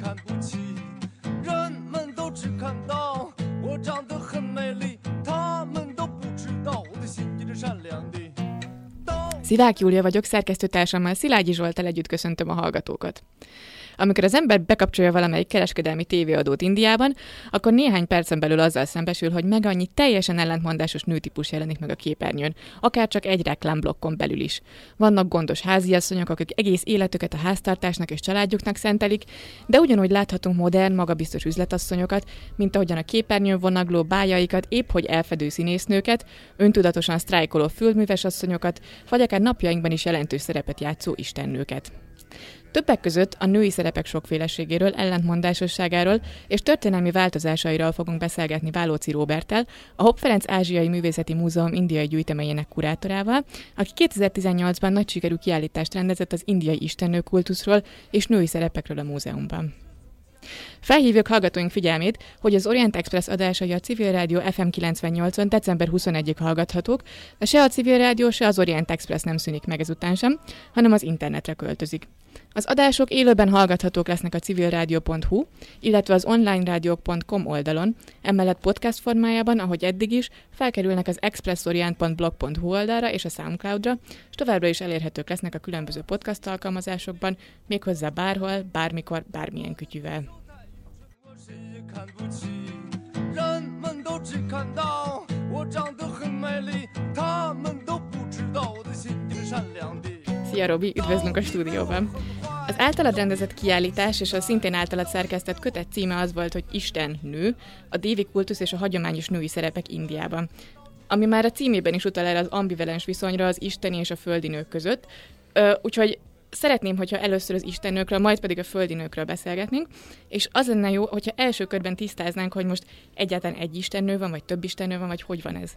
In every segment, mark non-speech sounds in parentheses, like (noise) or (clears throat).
谁也看不起。人们都只看到我长得很美丽，他们都不知道我的心地是善良的。Szivák Júlia vagyok, szerkesztőtársammal Szilágyi Zsoltal együtt köszöntöm a hallgatókat. Amikor az ember bekapcsolja valamelyik kereskedelmi tévéadót Indiában, akkor néhány percen belül azzal szembesül, hogy meg annyi teljesen ellentmondásos nőtípus jelenik meg a képernyőn, akár csak egy reklámblokkon belül is. Vannak gondos háziasszonyok, akik egész életüket a háztartásnak és családjuknak szentelik, de ugyanúgy láthatunk modern, magabiztos üzletasszonyokat, mint ahogyan a képernyőn vonagló bájaikat, épp hogy elfedő színésznőket, öntudatosan sztrájkoló földműves asszonyokat, vagy akár napjainkban is jelentős szerepet játszó istennőket. Többek között a női szerepek sokféleségéről, ellentmondásosságáról és történelmi változásairól fogunk beszélgetni Válóci Róbertel, a Hopp Ferenc Ázsiai Művészeti Múzeum indiai gyűjteményének kurátorával, aki 2018-ban nagy sikerű kiállítást rendezett az indiai istennő kultuszról és női szerepekről a múzeumban. Felhívjuk hallgatóink figyelmét, hogy az Orient Express adásai a Civil Rádió FM 98-on december 21-ig hallgathatók, de se a Civil Rádió, se az Orient Express nem szűnik meg ezután sem, hanem az internetre költözik. Az adások élőben hallgathatók lesznek a civilrádió.hu, illetve az onlinerádiók.com oldalon, emellett podcast formájában, ahogy eddig is, felkerülnek az expressorient.blog.hu oldalra és a Soundcloudra, és továbbra is elérhetők lesznek a különböző podcast alkalmazásokban, méghozzá bárhol, bármikor, bármilyen kütyüvel. 人们都只看到我长得很美丽，他们都不知道我的心地是善良的。 Szia Robi, üdvözlünk a stúdióban! Az általad rendezett kiállítás és a szintén általad szerkesztett kötet címe az volt, hogy Isten nő, a dévi kultusz és a hagyományos női szerepek Indiában. Ami már a címében is utal erre az ambivalens viszonyra az isteni és a földi nők között. Ö, úgyhogy szeretném, hogyha először az istennőkről, majd pedig a földi nőkről beszélgetnénk, és az lenne jó, hogyha első körben tisztáznánk, hogy most egyáltalán egy istennő van, vagy több istennő van, vagy hogy van ez.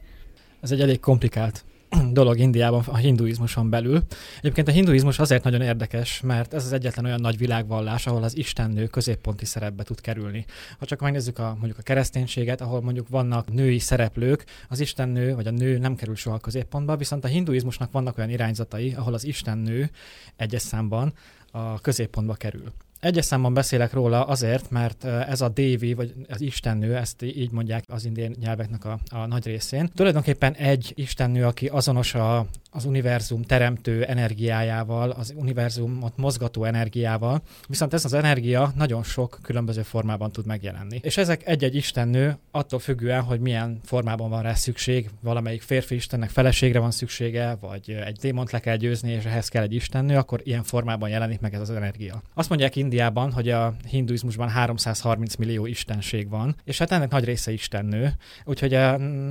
Ez egy elég komplikált (clears throat) dolog Indiában a hinduizmuson belül. Egyébként a hinduizmus azért nagyon érdekes, mert ez az egyetlen olyan nagy világvallás, ahol az istennő középponti szerepbe tud kerülni. Ha csak megnézzük a, mondjuk a kereszténységet, ahol mondjuk vannak női szereplők, az istennő vagy a nő nem kerül soha a középpontba, viszont a hinduizmusnak vannak olyan irányzatai, ahol az istennő egyes számban a középpontba kerül. Egyes számban beszélek róla azért, mert ez a dévi, vagy az istennő, ezt így mondják az indiai nyelveknek a, a nagy részén. Tulajdonképpen egy istennő, aki azonos a, az univerzum teremtő energiájával, az univerzumot mozgató energiával, viszont ez az energia nagyon sok különböző formában tud megjelenni. És ezek egy-egy istennő attól függően, hogy milyen formában van rá szükség, valamelyik férfi istennek feleségre van szüksége, vagy egy démont le kell győzni, és ehhez kell egy istennő, akkor ilyen formában jelenik meg ez az energia. Azt mondják Indiában, hogy a hinduizmusban 330 millió istenség van, és hát ennek nagy része istennő, úgyhogy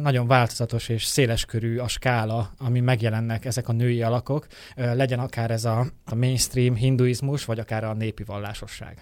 nagyon változatos és széleskörű a skála, ami megjelennek ezek a női alakok, legyen akár ez a, a mainstream hinduizmus, vagy akár a népi vallásosság.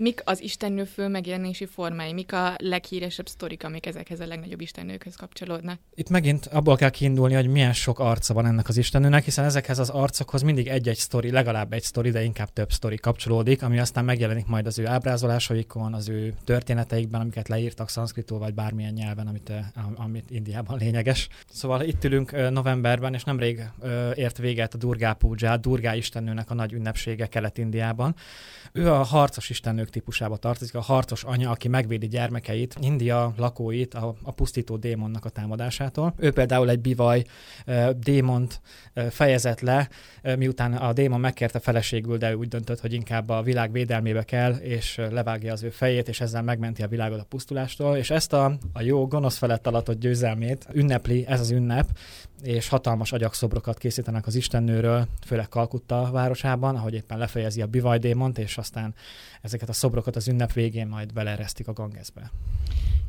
Mik az istennő fő megjelenési formái? Mik a leghíresebb sztorik, amik ezekhez a legnagyobb istennőkhöz kapcsolódnak? Itt megint abból kell kiindulni, hogy milyen sok arca van ennek az istennőnek, hiszen ezekhez az arcokhoz mindig egy-egy sztori, legalább egy sztori, de inkább több sztori kapcsolódik, ami aztán megjelenik majd az ő ábrázolásaikon, az ő történeteikben, amiket leírtak szanszkritól vagy bármilyen nyelven, amit, amit Indiában lényeges. Szóval itt ülünk novemberben, és nemrég ért véget a Durgá Puja, Durgá istennőnek a nagy ünnepsége Kelet-Indiában. Ő a harcos istennők típusába tartozik, a harcos anya, aki megvédi gyermekeit, India lakóit a, a pusztító démonnak a támadásától. Ő például egy bivaj démont fejezett le, miután a démon megkérte feleségül, de ő úgy döntött, hogy inkább a világ védelmébe kell, és levágja az ő fejét, és ezzel megmenti a világot a pusztulástól, és ezt a, a jó gonosz felett alatott győzelmét ünnepli ez az ünnep, és hatalmas agyakszobrokat készítenek az istennőről, főleg Kalkutta városában, ahogy éppen lefejezi a bivajdémont, és aztán ezeket a szobrokat az ünnep végén majd beleresztik a Gangesbe.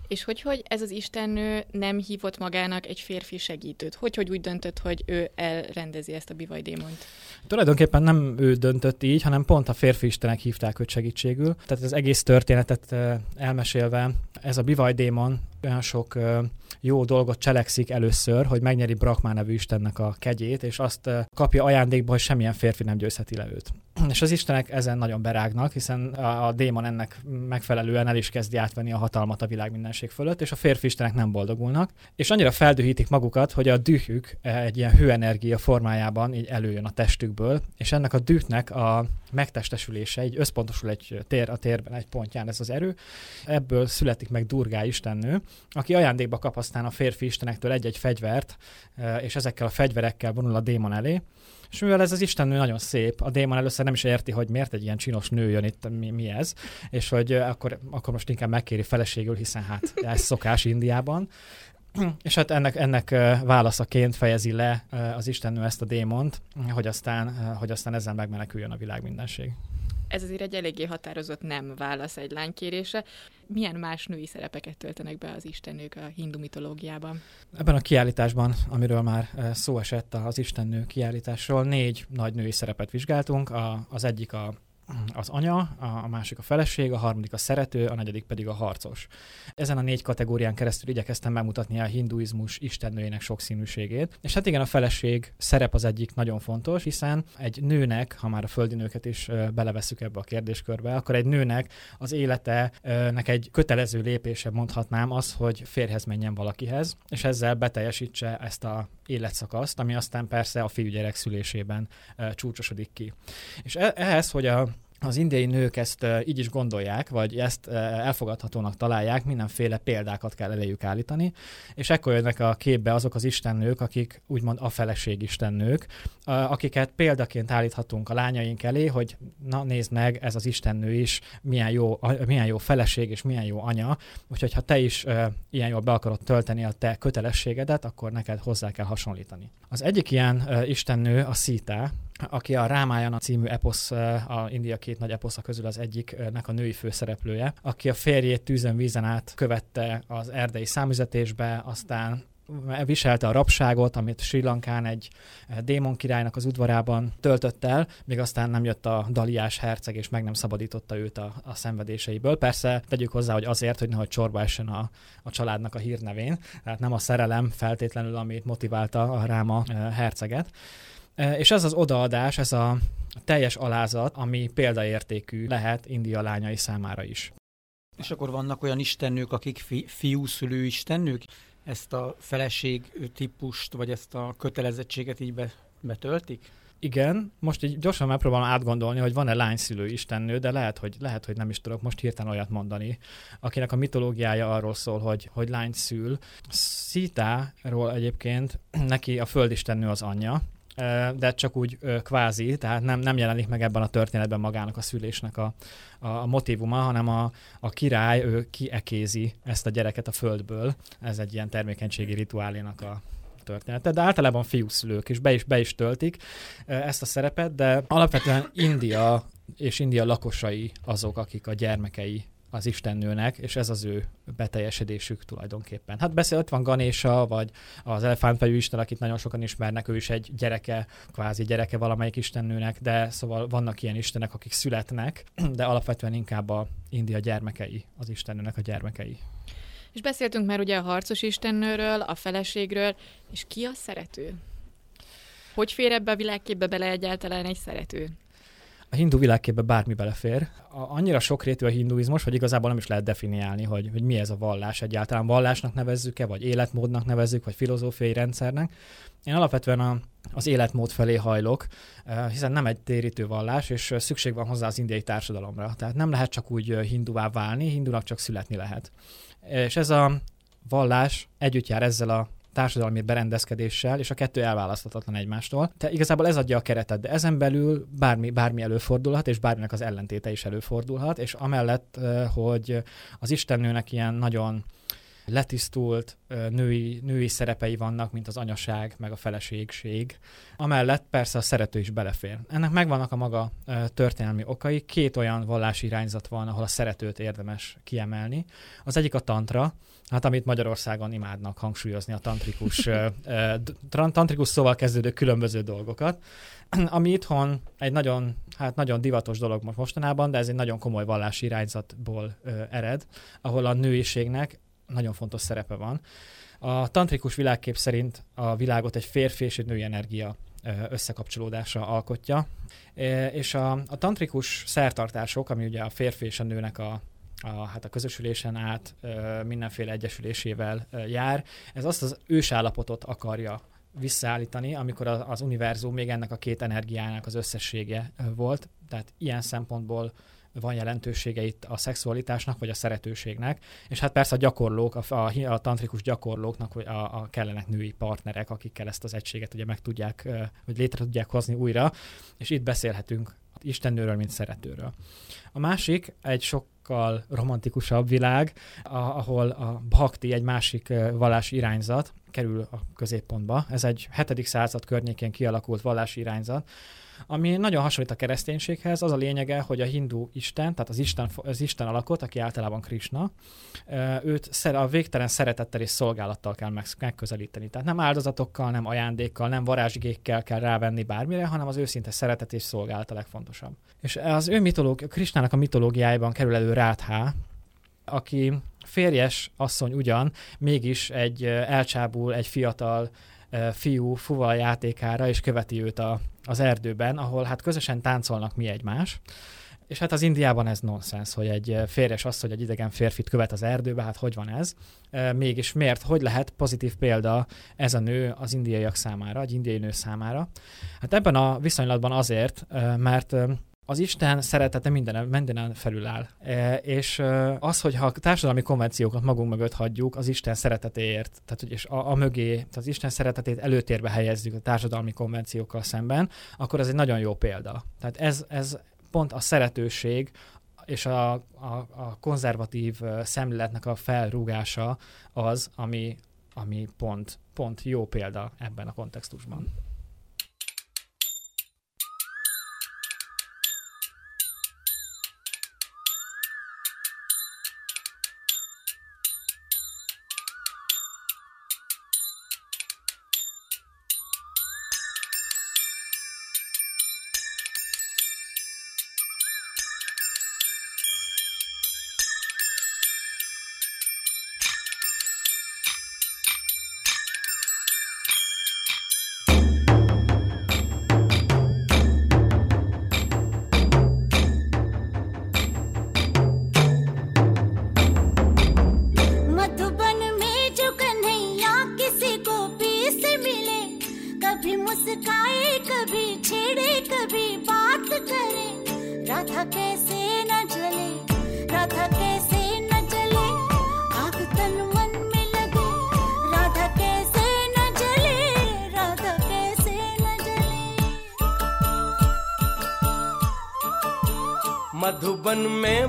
És hogy, hogy ez az istennő nem hívott magának egy férfi segítőt? Hogy, hogy úgy döntött, hogy ő elrendezi ezt a bivajdémont? Tulajdonképpen nem ő döntött így, hanem pont a férfi istenek hívták őt segítségül. Tehát az egész történetet elmesélve, ez a bivajdémon olyan sok jó dolgot cselekszik először, hogy megnyeri Brahma nevű Istennek a kegyét, és azt kapja ajándékba, hogy semmilyen férfi nem győzheti le őt. (clears throat) És az istenek ezen nagyon berágnak, hiszen a, démon ennek megfelelően el is kezdi átvenni a hatalmat a világ mindenség fölött, és a férfi istenek nem boldogulnak, és annyira feldühítik magukat, hogy a dühük egy ilyen hőenergia formájában így előjön a testükből, és ennek a dühnek a megtestesülése, így összpontosul egy tér a térben egy pontján ez az erő, ebből születik meg Durgá istennő, aki ajándékba kap aztán a férfi istenektől egy-egy fegyvert, és ezekkel a fegyverekkel vonul a démon elé, és mivel ez az istennő nagyon szép, a démon először nem is érti, hogy miért egy ilyen csinos nő jön itt, mi, mi ez, és hogy akkor, akkor most inkább megkéri feleségül, hiszen hát ez szokás Indiában. (clears throat) És hát ennek, ennek válaszaként fejezi le az istennő ezt a démont, hogy aztán, hogy aztán ezzel megmeneküljön a világ mindenség ez azért egy eléggé határozott nem válasz egy lánykérése. Milyen más női szerepeket töltenek be az istennők a hindu mitológiában? Ebben a kiállításban, amiről már eh, szó esett az istennő kiállításról, négy nagy női szerepet vizsgáltunk. A, az egyik a az anya, a másik a feleség, a harmadik a szerető, a negyedik pedig a harcos. Ezen a négy kategórián keresztül igyekeztem megmutatni a hinduizmus istennőjének sokszínűségét. És hát igen, a feleség szerep az egyik nagyon fontos, hiszen egy nőnek, ha már a földi nőket is beleveszük ebbe a kérdéskörbe, akkor egy nőnek az életenek egy kötelező lépése mondhatnám az, hogy férhez menjen valakihez, és ezzel beteljesítse ezt a életszakaszt, ami aztán persze a fiúgyerek szülésében csúcsosodik ki. És e-, ehhez, hogy a az indiai nők ezt így is gondolják, vagy ezt elfogadhatónak találják, mindenféle példákat kell eléjük állítani, és ekkor jönnek a képbe azok az istennők, akik úgymond a feleség istennők, akiket példaként állíthatunk a lányaink elé, hogy na nézd meg, ez az istennő is milyen jó, milyen jó feleség és milyen jó anya, úgyhogy ha te is ilyen jól be akarod tölteni a te kötelességedet, akkor neked hozzá kell hasonlítani. Az egyik ilyen istennő a Szítá, aki a Rámájana című eposz, a India két nagy eposza közül az egyiknek a női főszereplője, aki a férjét tűzön vízen át követte az erdei számüzetésbe, aztán viselte a rabságot, amit Sri Lankán egy démon királynak az udvarában töltött el, még aztán nem jött a daliás herceg, és meg nem szabadította őt a, a szenvedéseiből. Persze tegyük hozzá, hogy azért, hogy nehogy csorba essen a, a családnak a hírnevén, tehát nem a szerelem feltétlenül, amit motiválta a ráma herceget. És ez az odaadás, ez a teljes alázat, ami példaértékű lehet India lányai számára is. És akkor vannak olyan istennők, akik fi, fiúszülő istennők? Ezt a feleség típust, vagy ezt a kötelezettséget így be, betöltik? Igen, most így gyorsan megpróbálom átgondolni, hogy van-e lányszülő istennő, de lehet, hogy, lehet, hogy nem is tudok most hirtelen olyat mondani, akinek a mitológiája arról szól, hogy, hogy lány szül. Szítáról egyébként (clears throat) neki a földistennő az anyja, de csak úgy kvázi, tehát nem, nem jelenik meg ebben a történetben magának a szülésnek a, a, a motivuma, hanem a, a király ő kiekézi ezt a gyereket a földből. Ez egy ilyen termékenységi rituálénak a, története, de általában fiúszülők is be is, be is töltik ezt a szerepet, de alapvetően India és India lakosai azok, akik a gyermekei az istennőnek, és ez az ő beteljesedésük tulajdonképpen. Hát beszél, ott van Ganésa, vagy az elefántfejű isten, akit nagyon sokan ismernek, ő is egy gyereke, kvázi gyereke valamelyik istennőnek, de szóval vannak ilyen istenek, akik születnek, de alapvetően inkább a India gyermekei, az istennőnek a gyermekei. És beszéltünk már ugye a harcos istennőről, a feleségről, és ki a szerető? Hogy fér ebbe a világképbe bele egyáltalán egy szerető? A hindu világképbe bármi belefér. A, annyira sokrétű a hinduizmus, hogy igazából nem is lehet definiálni, hogy, hogy mi ez a vallás egyáltalán. Vallásnak nevezzük-e, vagy életmódnak nevezzük, vagy filozófiai rendszernek. Én alapvetően a, az életmód felé hajlok, eh, hiszen nem egy térítő vallás, és szükség van hozzá az indiai társadalomra. Tehát nem lehet csak úgy eh, hinduvá válni, hindunak csak születni lehet. És ez a vallás együtt jár ezzel a társadalmi berendezkedéssel, és a kettő elválaszthatatlan egymástól. Tehát igazából ez adja a keretet, de ezen belül bármi, bármi előfordulhat, és bárminek az ellentéte is előfordulhat, és amellett, hogy az Istennőnek ilyen nagyon letisztult női, női szerepei vannak, mint az anyaság, meg a feleségség. Amellett persze a szerető is belefér. Ennek megvannak a maga történelmi okai. Két olyan vallási irányzat van, ahol a szeretőt érdemes kiemelni. Az egyik a tantra, hát amit Magyarországon imádnak hangsúlyozni a tantrikus, tantrikus szóval kezdődő különböző dolgokat, (clears throat) ami itthon egy nagyon, hát nagyon divatos dolog most mostanában, de ez egy nagyon komoly vallási irányzatból ered, ahol a nőiségnek nagyon fontos szerepe van. A tantrikus világkép szerint a világot egy férfi és egy női energia összekapcsolódása alkotja, és a, a tantrikus szertartások, ami ugye a férfi és a nőnek a, a, hát a közösülésen át mindenféle egyesülésével jár, ez azt az ősállapotot akarja visszaállítani, amikor az univerzum még ennek a két energiának az összessége volt. Tehát ilyen szempontból van jelentősége itt a szexualitásnak, vagy a szeretőségnek, és hát persze a gyakorlók, a, a, a tantrikus gyakorlóknak a, a kellenek női partnerek, akikkel ezt az egységet ugye meg tudják, vagy létre tudják hozni újra, és itt beszélhetünk istennőről, mint szeretőről. A másik egy sokkal romantikusabb világ, ahol a bhakti, egy másik vallási irányzat kerül a középpontba. Ez egy 7. század környékén kialakult vallási irányzat, ami nagyon hasonlít a kereszténységhez. Az a lényege, hogy a hindu isten, tehát az Isten, az Isten alakot, aki általában Krishna, őt a végtelen szeretettel és szolgálattal kell megközelíteni. Tehát nem áldozatokkal, nem ajándékkal, nem varázsigékkel kell rávenni bármire, hanem az őszinte szeretet és szolgálat a legfontosabb. És az ő mitológ, Krishnának a mitológiájában kerül elő Ráthá, aki férjes asszony ugyan, mégis egy elcsábul egy fiatal fiú fuval játékára, és követi őt a, az erdőben, ahol hát közösen táncolnak mi egymás. És hát az Indiában ez nonsens, hogy egy férjes hogy egy idegen férfit követ az erdőbe, hát hogy van ez? Mégis miért? Hogy lehet pozitív példa ez a nő az indiaiak számára, egy indiai nő számára? Hát ebben a viszonylatban azért, mert az Isten szeretete mindenen, mindenen felül áll. E, és az, hogyha a társadalmi konvenciókat magunk mögött hagyjuk, az Isten szeretetéért, tehát hogy és a, a mögé, tehát az Isten szeretetét előtérbe helyezzük a társadalmi konvenciókkal szemben, akkor ez egy nagyon jó példa. Tehát ez, ez pont a szeretőség, és a, a, a konzervatív szemléletnek a felrúgása az, ami, ami pont, pont jó példa ebben a kontextusban.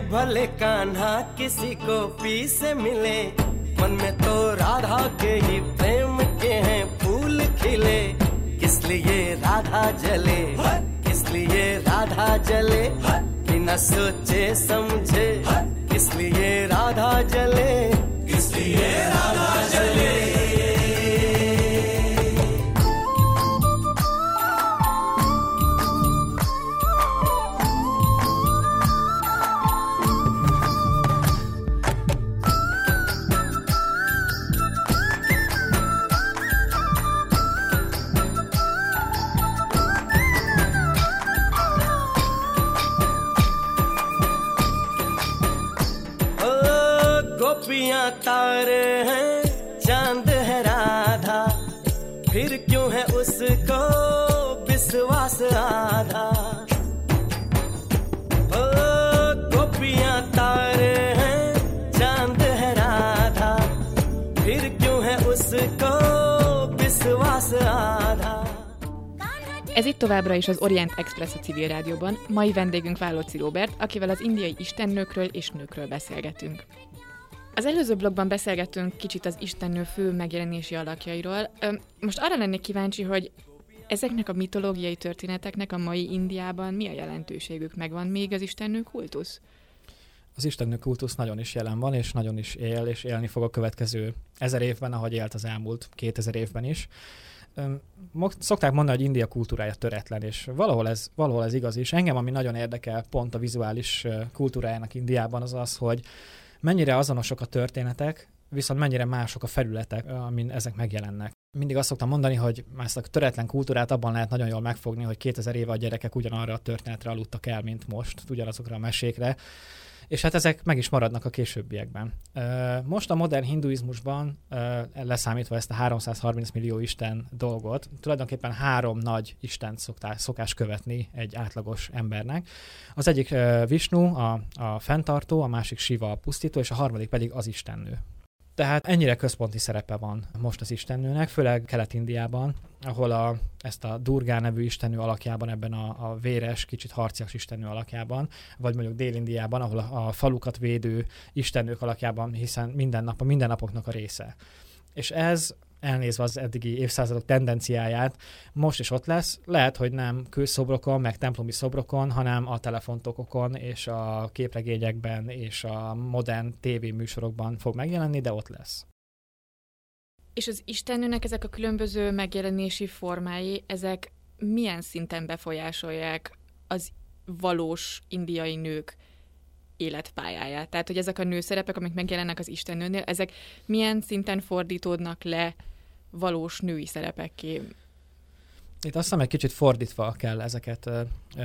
भले कान्हा किसी को पी से मिले, मन में तो राधा के ही प्रेम के हैं फूल खिले। किस लिए राधा जले? किस लिए राधा जले? बिना सोचे, समझे। किस लिए राधा जले? किस लिए राधा जले? Ez itt továbbra is az Orient Express a civil rádióban. Mai vendégünk Vállóci Robert, akivel az indiai istennőkről és nőkről beszélgetünk. Az előző blogban beszélgettünk kicsit az Istennő fő megjelenési alakjairól. Most arra lennék kíváncsi, hogy ezeknek a mitológiai történeteknek a mai Indiában mi a jelentőségük? Megvan még az Istennő kultusz? Az Istennő kultusz nagyon is jelen van, és nagyon is él, és élni fog a következő ezer évben, ahogy élt az elmúlt kétezer évben is. Szokták mondani, hogy India kultúrája töretlen, és valahol ez, valahol ez igaz is. Engem, ami nagyon érdekel pont a vizuális kultúrájának Indiában, az az, hogy mennyire azonosok a történetek, viszont mennyire mások a felületek, amin ezek megjelennek. Mindig azt szoktam mondani, hogy ezt a töretlen kultúrát abban lehet nagyon jól megfogni, hogy 2000 éve a gyerekek ugyanarra a történetre aludtak el, mint most, ugyanazokra a mesékre, és hát ezek meg is maradnak a későbbiekben. Most a modern hinduizmusban, leszámítva ezt a 330 millió isten dolgot, tulajdonképpen három nagy istent szokás követni egy átlagos embernek. Az egyik Vishnu, a, a fenntartó, a másik Shiva, a pusztító, és a harmadik pedig az istennő. Tehát ennyire központi szerepe van most az istennőnek, főleg Kelet-Indiában, ahol a, ezt a Durgá nevű istennő alakjában, ebben a, a véres, kicsit harcias istennő alakjában, vagy mondjuk Dél-Indiában, ahol a, a falukat védő istennők alakjában, hiszen minden nap, a mindennapoknak a része. És ez elnézve az eddigi évszázadok tendenciáját, most is ott lesz. Lehet, hogy nem kőszobrokon, meg templomi szobrokon, hanem a telefontokokon és a képregényekben és a modern tévéműsorokban fog megjelenni, de ott lesz. És az Istennőnek ezek a különböző megjelenési formái, ezek milyen szinten befolyásolják az valós indiai nők életpályáját. Tehát, hogy ezek a nőszerepek, amik megjelennek az Istennőnél, ezek milyen szinten fordítódnak le valós női szerepekké? Itt azt hiszem, egy kicsit fordítva kell ezeket ö, ö,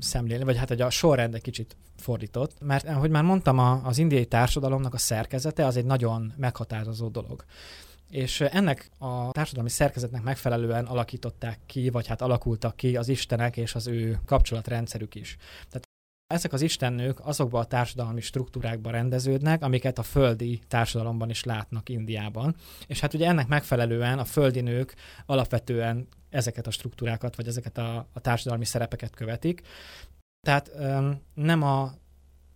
szemlélni, vagy hát hogy a sorrend egy kicsit fordított, mert ahogy már mondtam, a, az indiai társadalomnak a szerkezete az egy nagyon meghatározó dolog. És ennek a társadalmi szerkezetnek megfelelően alakították ki, vagy hát alakultak ki az istenek és az ő kapcsolatrendszerük is. Tehát ezek az istennők azokban a társadalmi struktúrákban rendeződnek, amiket a földi társadalomban is látnak Indiában. És hát ugye ennek megfelelően a földi nők alapvetően ezeket a struktúrákat, vagy ezeket a, a társadalmi szerepeket követik. Tehát öm, nem a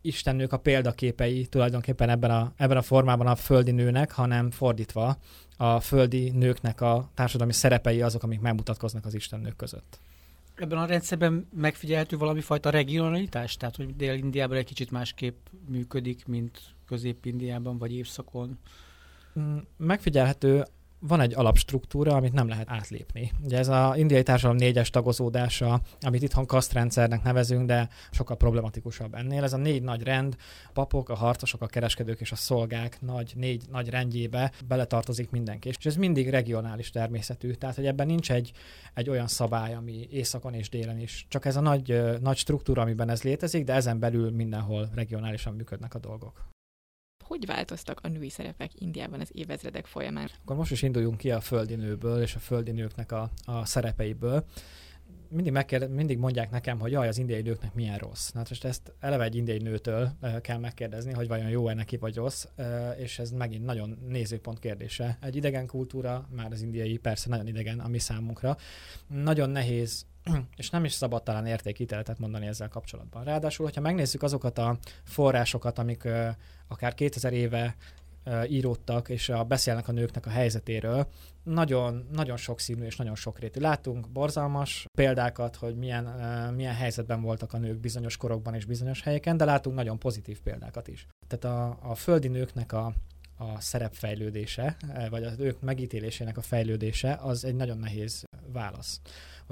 istennők a példaképei tulajdonképpen ebben a, ebben a formában a földi nőnek, hanem fordítva a földi nőknek a társadalmi szerepei azok, amik megmutatkoznak az istennők között. Ebben a rendszerben megfigyelhető valami fajta regionalitás? Tehát, hogy Dél-Indiában egy kicsit másképp működik, mint Közép-Indiában vagy évszakon? Mm, megfigyelhető van egy alapstruktúra, amit nem lehet átlépni. Ugye ez az indiai társadalom négyes tagozódása, amit itthon kasztrendszernek nevezünk, de sokkal problematikusabb ennél. Ez a négy nagy rend, a papok, a harcosok, a kereskedők és a szolgák nagy, négy nagy rendjébe beletartozik mindenki. És ez mindig regionális természetű, tehát hogy ebben nincs egy, egy olyan szabály, ami északon és délen is. Csak ez a nagy, nagy struktúra, amiben ez létezik, de ezen belül mindenhol regionálisan működnek a dolgok hogy változtak a női szerepek Indiában az évezredek folyamán? Akkor most is induljunk ki a földi nőből és a földi nőknek a, a szerepeiből. Mindig, megkérdez, mindig mondják nekem, hogy jaj, az indiai nőknek milyen rossz. Na, hát most ezt eleve egy indiai nőtől kell megkérdezni, hogy vajon jó-e neki vagy rossz, és ez megint nagyon nézőpont kérdése. Egy idegen kultúra, már az indiai persze nagyon idegen a mi számunkra. Nagyon nehéz (clears throat) és nem is szabad talán értékítéletet mondani ezzel kapcsolatban. Ráadásul, hogyha megnézzük azokat a forrásokat, amik akár 2000 éve íródtak, és a, beszélnek a nőknek a helyzetéről, nagyon, nagyon sokszínű és nagyon sokrétű. Látunk borzalmas példákat, hogy milyen, milyen helyzetben voltak a nők bizonyos korokban és bizonyos helyeken, de látunk nagyon pozitív példákat is. Tehát a, a földi nőknek a, a szerepfejlődése, vagy az ők megítélésének a fejlődése, az egy nagyon nehéz válasz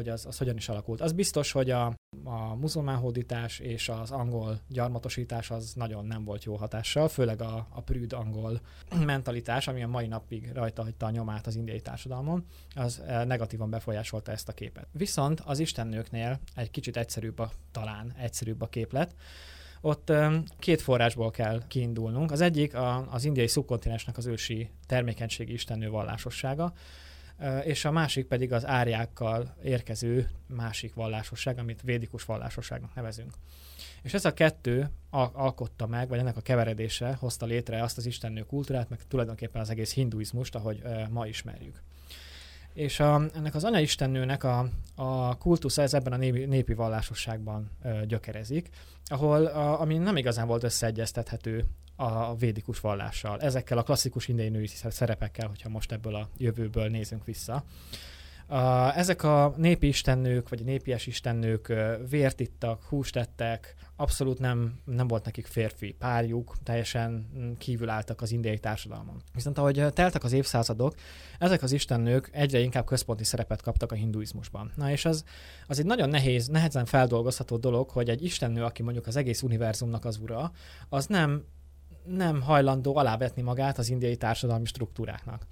hogy az, az hogyan is alakult. Az biztos, hogy a, a muzulmán hódítás és az angol gyarmatosítás az nagyon nem volt jó hatással, főleg a, a prűd angol mentalitás, ami a mai napig rajta hagyta a nyomát az indiai társadalmon, az eh, negatívan befolyásolta ezt a képet. Viszont az istennőknél egy kicsit egyszerűbb a, talán egyszerűbb a képlet, ott két forrásból kell kiindulnunk. Az egyik az indiai szubkontinensnek az ősi termékenységi istennő vallásossága, és a másik pedig az árjákkal érkező másik vallásosság, amit védikus vallásosságnak nevezünk. És ez a kettő alkotta meg, vagy ennek a keveredése hozta létre azt az istennő kultúrát, meg tulajdonképpen az egész hinduizmust, ahogy ma ismerjük. És a, ennek az anyaistennőnek a, a kultusza ez ebben a népi, népi vallásosságban ö, gyökerezik, ahol a, ami nem igazán volt összeegyeztethető a védikus vallással, ezekkel a klasszikus indiai női szerepekkel, hogyha most ebből a jövőből nézünk vissza. Ezek a népi istennők, vagy a népies istennők vért ittak, húst ettek, abszolút nem, nem volt nekik férfi párjuk, teljesen kívül álltak az indiai társadalmon. Viszont ahogy teltek az évszázadok, ezek az istennők egyre inkább központi szerepet kaptak a hinduizmusban. Na és az, az egy nagyon nehéz, nehezen feldolgozható dolog, hogy egy istennő, aki mondjuk az egész univerzumnak az ura, az nem nem hajlandó alávetni magát az indiai társadalmi struktúráknak.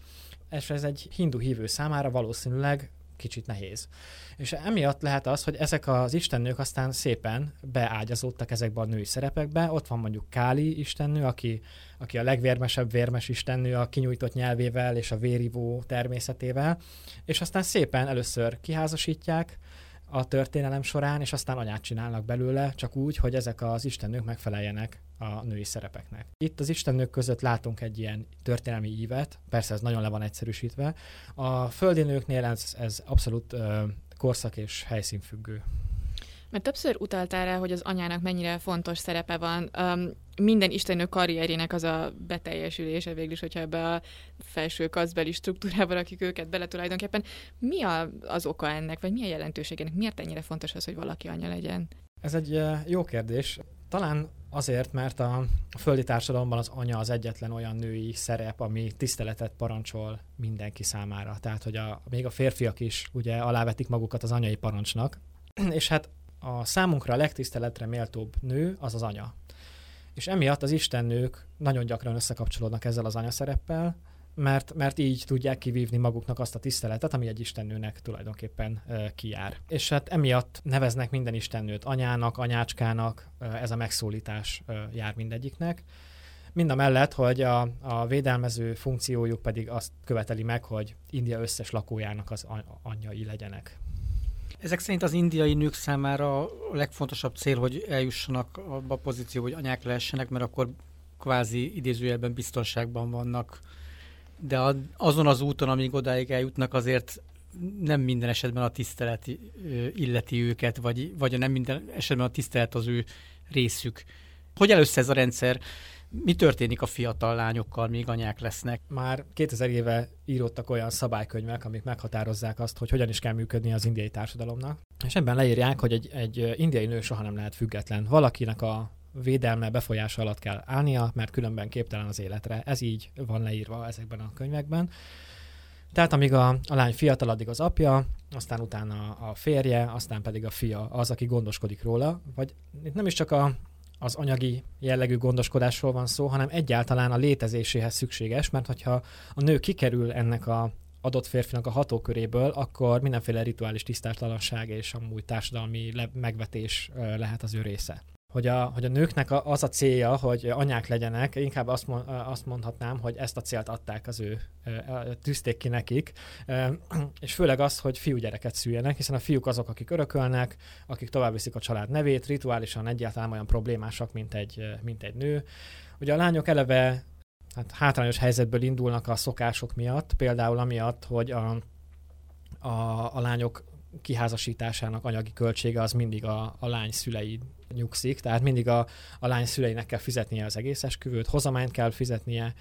És ez egy hindu hívő számára valószínűleg kicsit nehéz. És emiatt lehet az, hogy ezek az istennők aztán szépen beágyazódtak ezekbe a női szerepekbe. Ott van mondjuk Káli istennő, aki, aki a legvérmesebb vérmes istennő a kinyújtott nyelvével és a vérivó természetével, és aztán szépen először kiházasítják, a történelem során, és aztán anyát csinálnak belőle, csak úgy, hogy ezek az istennők megfeleljenek a női szerepeknek. Itt az istennők között látunk egy ilyen történelmi ívet, persze ez nagyon le van egyszerűsítve. A földi nőknél ez, ez abszolút uh, korszak és helyszínfüggő. Mert többször utaltál rá, hogy az anyának mennyire fontos szerepe van. Um, minden istenő karrierjének az a beteljesülése végül is, hogyha ebbe a felső kaszbeli struktúrába akik őket bele tulajdonképpen. Mi a, az oka ennek, vagy mi a jelentőségenek? Miért ennyire fontos az, hogy valaki anya legyen? Ez egy jó kérdés. Talán azért, mert a földi társadalomban az anya az egyetlen olyan női szerep, ami tiszteletet parancsol mindenki számára. Tehát, hogy a, még a férfiak is ugye alávetik magukat az anyai parancsnak. (clears throat) És hát a számunkra a legtiszteletre méltóbb nő az az anya. És emiatt az istennők nagyon gyakran összekapcsolódnak ezzel az anyaszereppel, mert, mert így tudják kivívni maguknak azt a tiszteletet, ami egy istennőnek tulajdonképpen e, kijár. És hát emiatt neveznek minden istennőt anyának, anyácskának, ez a megszólítás e, jár mindegyiknek. Mind a mellett, hogy a, a védelmező funkciójuk pedig azt követeli meg, hogy India összes lakójának az anyjai legyenek. Ezek szerint az indiai nők számára a legfontosabb cél, hogy eljussanak abba a pozíció, hogy anyák lehessenek, mert akkor kvázi idézőjelben biztonságban vannak. De azon az úton, amíg odáig eljutnak, azért nem minden esetben a tisztelet illeti őket, vagy, vagy nem minden esetben a tisztelet az ő részük. Hogy először ez a rendszer? Mi történik a fiatal lányokkal, míg anyák lesznek? Már 2000 éve írottak olyan szabálykönyvek, amik meghatározzák azt, hogy hogyan is kell működni az indiai társadalomnak. És ebben leírják, hogy egy, egy indiai nő soha nem lehet független. Valakinek a védelme, befolyása alatt kell állnia, mert különben képtelen az életre. Ez így van leírva ezekben a könyvekben. Tehát amíg a, a lány fiatal, addig az apja, aztán utána a férje, aztán pedig a fia az, aki gondoskodik róla, vagy itt nem is csak a, az anyagi jellegű gondoskodásról van szó, hanem egyáltalán a létezéséhez szükséges, mert hogyha a nő kikerül ennek a adott férfinak a hatóköréből, akkor mindenféle rituális tisztátlanság és amúgy társadalmi megvetés lehet az ő része hogy a, hogy a nőknek az a célja, hogy anyák legyenek, inkább azt, mond, azt mondhatnám, hogy ezt a célt adták az ő, tűzték ki nekik, és főleg az, hogy fiúgyereket szüljenek, hiszen a fiúk azok, akik örökölnek, akik tovább viszik a család nevét, rituálisan egyáltalán olyan problémásak, mint egy, mint egy nő. Ugye a lányok eleve hát hátrányos helyzetből indulnak a szokások miatt, például amiatt, hogy a, a, a lányok kiházasításának anyagi költsége az mindig a, a lány szülei nyugszik, tehát mindig a, a lány szüleinek kell fizetnie az egész esküvőt, hozamányt kell fizetnie,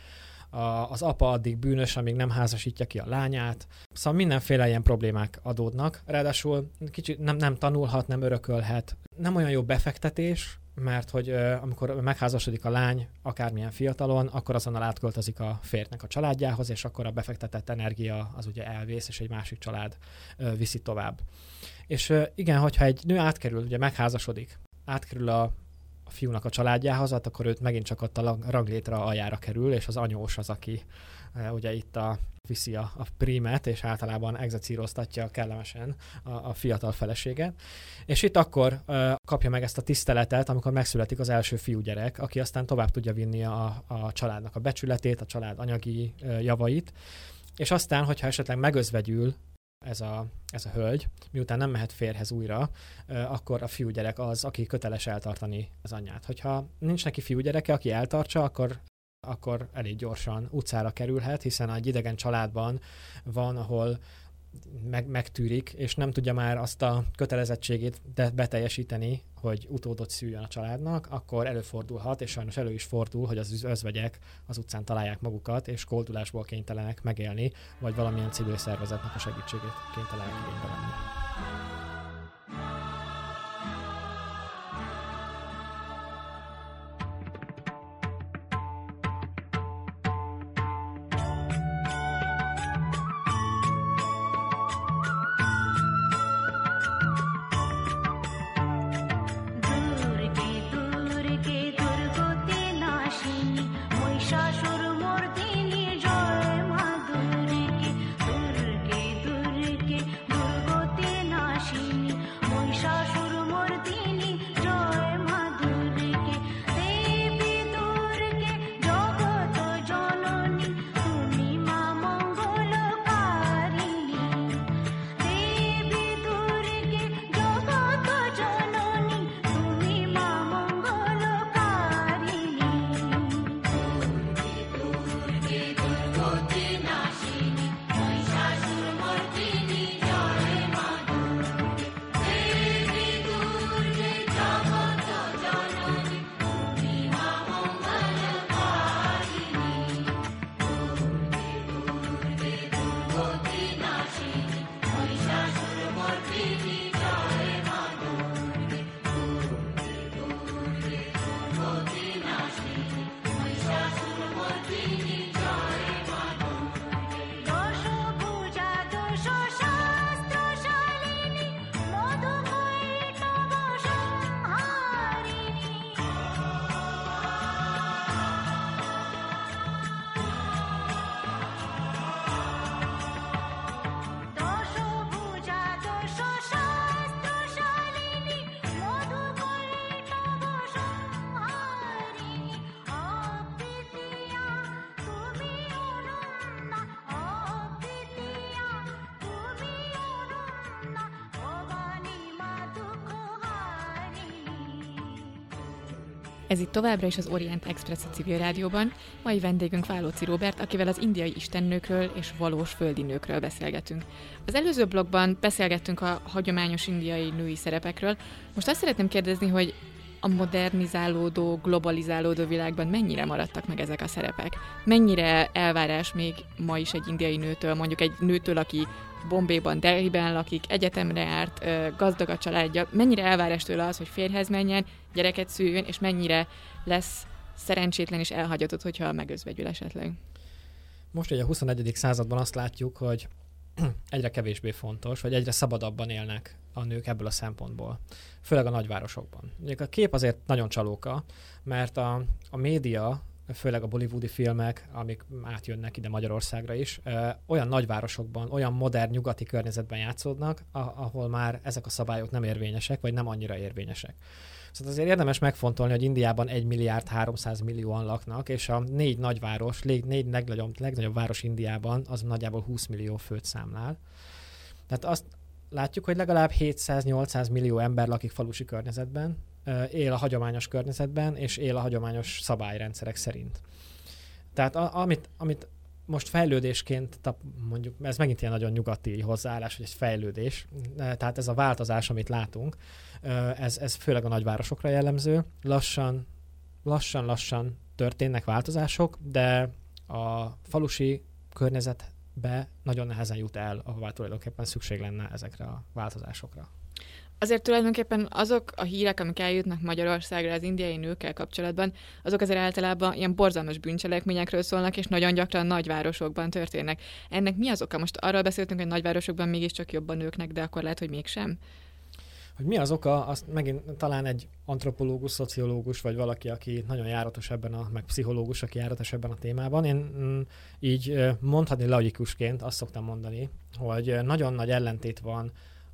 a, az apa addig bűnös, amíg nem házasítja ki a lányát. Szóval mindenféle ilyen problémák adódnak. Ráadásul kicsit nem, nem tanulhat, nem örökölhet. Nem olyan jó befektetés, mert hogy uh, amikor megházasodik a lány, akármilyen fiatalon, akkor azonnal átköltözik a férjnek a családjához, és akkor a befektetett energia az ugye elvész, és egy másik család uh, viszi tovább. És uh, igen, hogyha egy nő átkerül, ugye megházasodik, átkerül a, a fiúnak a családjához, hát akkor őt megint csak ott a ranglétra aljára kerül, és az anyós az, aki uh, ugye itt a viszi a, a primet, és általában execíroztatja kellemesen a, a fiatal feleséget. És itt akkor uh, kapja meg ezt a tiszteletet, amikor megszületik az első fiúgyerek, aki aztán tovább tudja vinni a, a családnak a becsületét, a család anyagi uh, javait, és aztán, hogyha esetleg megözvegyül ez a, ez a hölgy, miután nem mehet férhez újra, akkor a fiúgyerek az, aki köteles eltartani az anyját. Hogyha nincs neki fiúgyereke, aki eltartsa, akkor akkor elég gyorsan utcára kerülhet, hiszen egy idegen családban van, ahol meg, megtűrik, és nem tudja már azt a kötelezettségét de beteljesíteni, hogy utódot szüljön a családnak, akkor előfordulhat, és sajnos elő is fordul, hogy az özvegyek az utcán találják magukat, és koldulásból kénytelenek megélni, vagy valamilyen civil szervezetnek a segítségét kénytelenek igénybe venni. Ez itt továbbra is az Orient Express a civil rádióban. Mai vendégünk Válóci Robert, akivel az indiai istennőkről és valós földi nőkről beszélgetünk. Az előző blogban beszélgettünk a hagyományos indiai női szerepekről. Most azt szeretném kérdezni, hogy a modernizálódó, globalizálódó világban mennyire maradtak meg ezek a szerepek? Mennyire elvárás még ma is egy indiai nőtől, mondjuk egy nőtől, aki Bombéban, Delhiben lakik, egyetemre járt, gazdag a családja, mennyire elvárás tőle az, hogy férhez menjen, gyereket szüljön, és mennyire lesz szerencsétlen és elhagyatott, hogyha megözvegyül esetleg? Most ugye a 21. században azt látjuk, hogy (clears throat) egyre kevésbé fontos, vagy egyre szabadabban élnek a nők ebből a szempontból, főleg a nagyvárosokban. A kép azért nagyon csalóka, mert a, a média főleg a bollywoodi filmek, amik átjönnek ide Magyarországra is, olyan nagyvárosokban, olyan modern nyugati környezetben játszódnak, ahol már ezek a szabályok nem érvényesek, vagy nem annyira érvényesek. Szóval azért érdemes megfontolni, hogy Indiában 1 milliárd 300 millióan laknak, és a négy nagyváros, négy legnagyobb, legnagyobb város Indiában az nagyjából 20 millió főt számlál. Tehát azt látjuk, hogy legalább 700-800 millió ember lakik falusi környezetben, él a hagyományos környezetben, és él a hagyományos szabályrendszerek szerint. Tehát a, amit, amit most fejlődésként, mondjuk, ez megint ilyen nagyon nyugati hozzáállás, hogy egy fejlődés, tehát ez a változás, amit látunk, ez, ez főleg a nagyvárosokra jellemző. Lassan, lassan-lassan történnek változások, de a falusi környezetbe nagyon nehezen jut el, ahová tulajdonképpen szükség lenne ezekre a változásokra. Azért tulajdonképpen azok a hírek, amik eljutnak Magyarországra az indiai nőkkel kapcsolatban, azok azért általában ilyen borzalmas bűncselekményekről szólnak, és nagyon gyakran nagyvárosokban történnek. Ennek mi az oka? Most arról beszéltünk, hogy nagyvárosokban mégiscsak jobban nőknek, de akkor lehet, hogy mégsem. Hogy mi az oka, azt megint talán egy antropológus, szociológus, vagy valaki, aki nagyon járatos ebben a, meg pszichológus, aki járatos ebben a témában. Én mm, így mondhatni logikusként azt szoktam mondani, hogy nagyon nagy ellentét van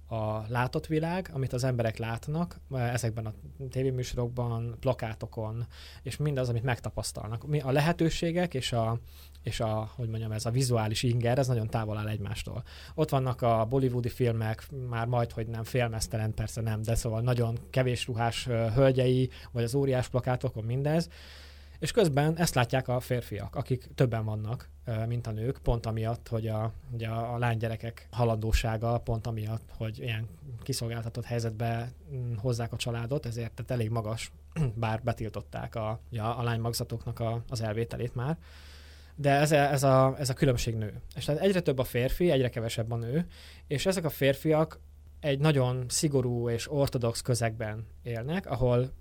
a látott világ, amit az emberek látnak ezekben a tévéműsorokban, plakátokon, és mindaz, amit megtapasztalnak. A lehetőségek és a, és a, hogy mondjam, ez a vizuális inger, ez nagyon távol áll egymástól. Ott vannak a bollywoodi filmek, már majd, hogy nem félmeztelen, persze nem, de szóval nagyon kevés ruhás hölgyei, vagy az óriás plakátokon mindez, és közben ezt látják a férfiak, akik többen vannak, mint a nők, pont amiatt, hogy a, ugye a, lánygyerekek halandósága, pont amiatt, hogy ilyen kiszolgáltatott helyzetbe mm, hozzák a családot, ezért tehát elég magas, (clears throat) bár betiltották a, a, a lánymagzatoknak a, az elvételét már. De ez a, ez, a, ez a különbség nő. És tehát egyre több a férfi, egyre kevesebb a nő, és ezek a férfiak egy nagyon szigorú és ortodox közegben élnek, ahol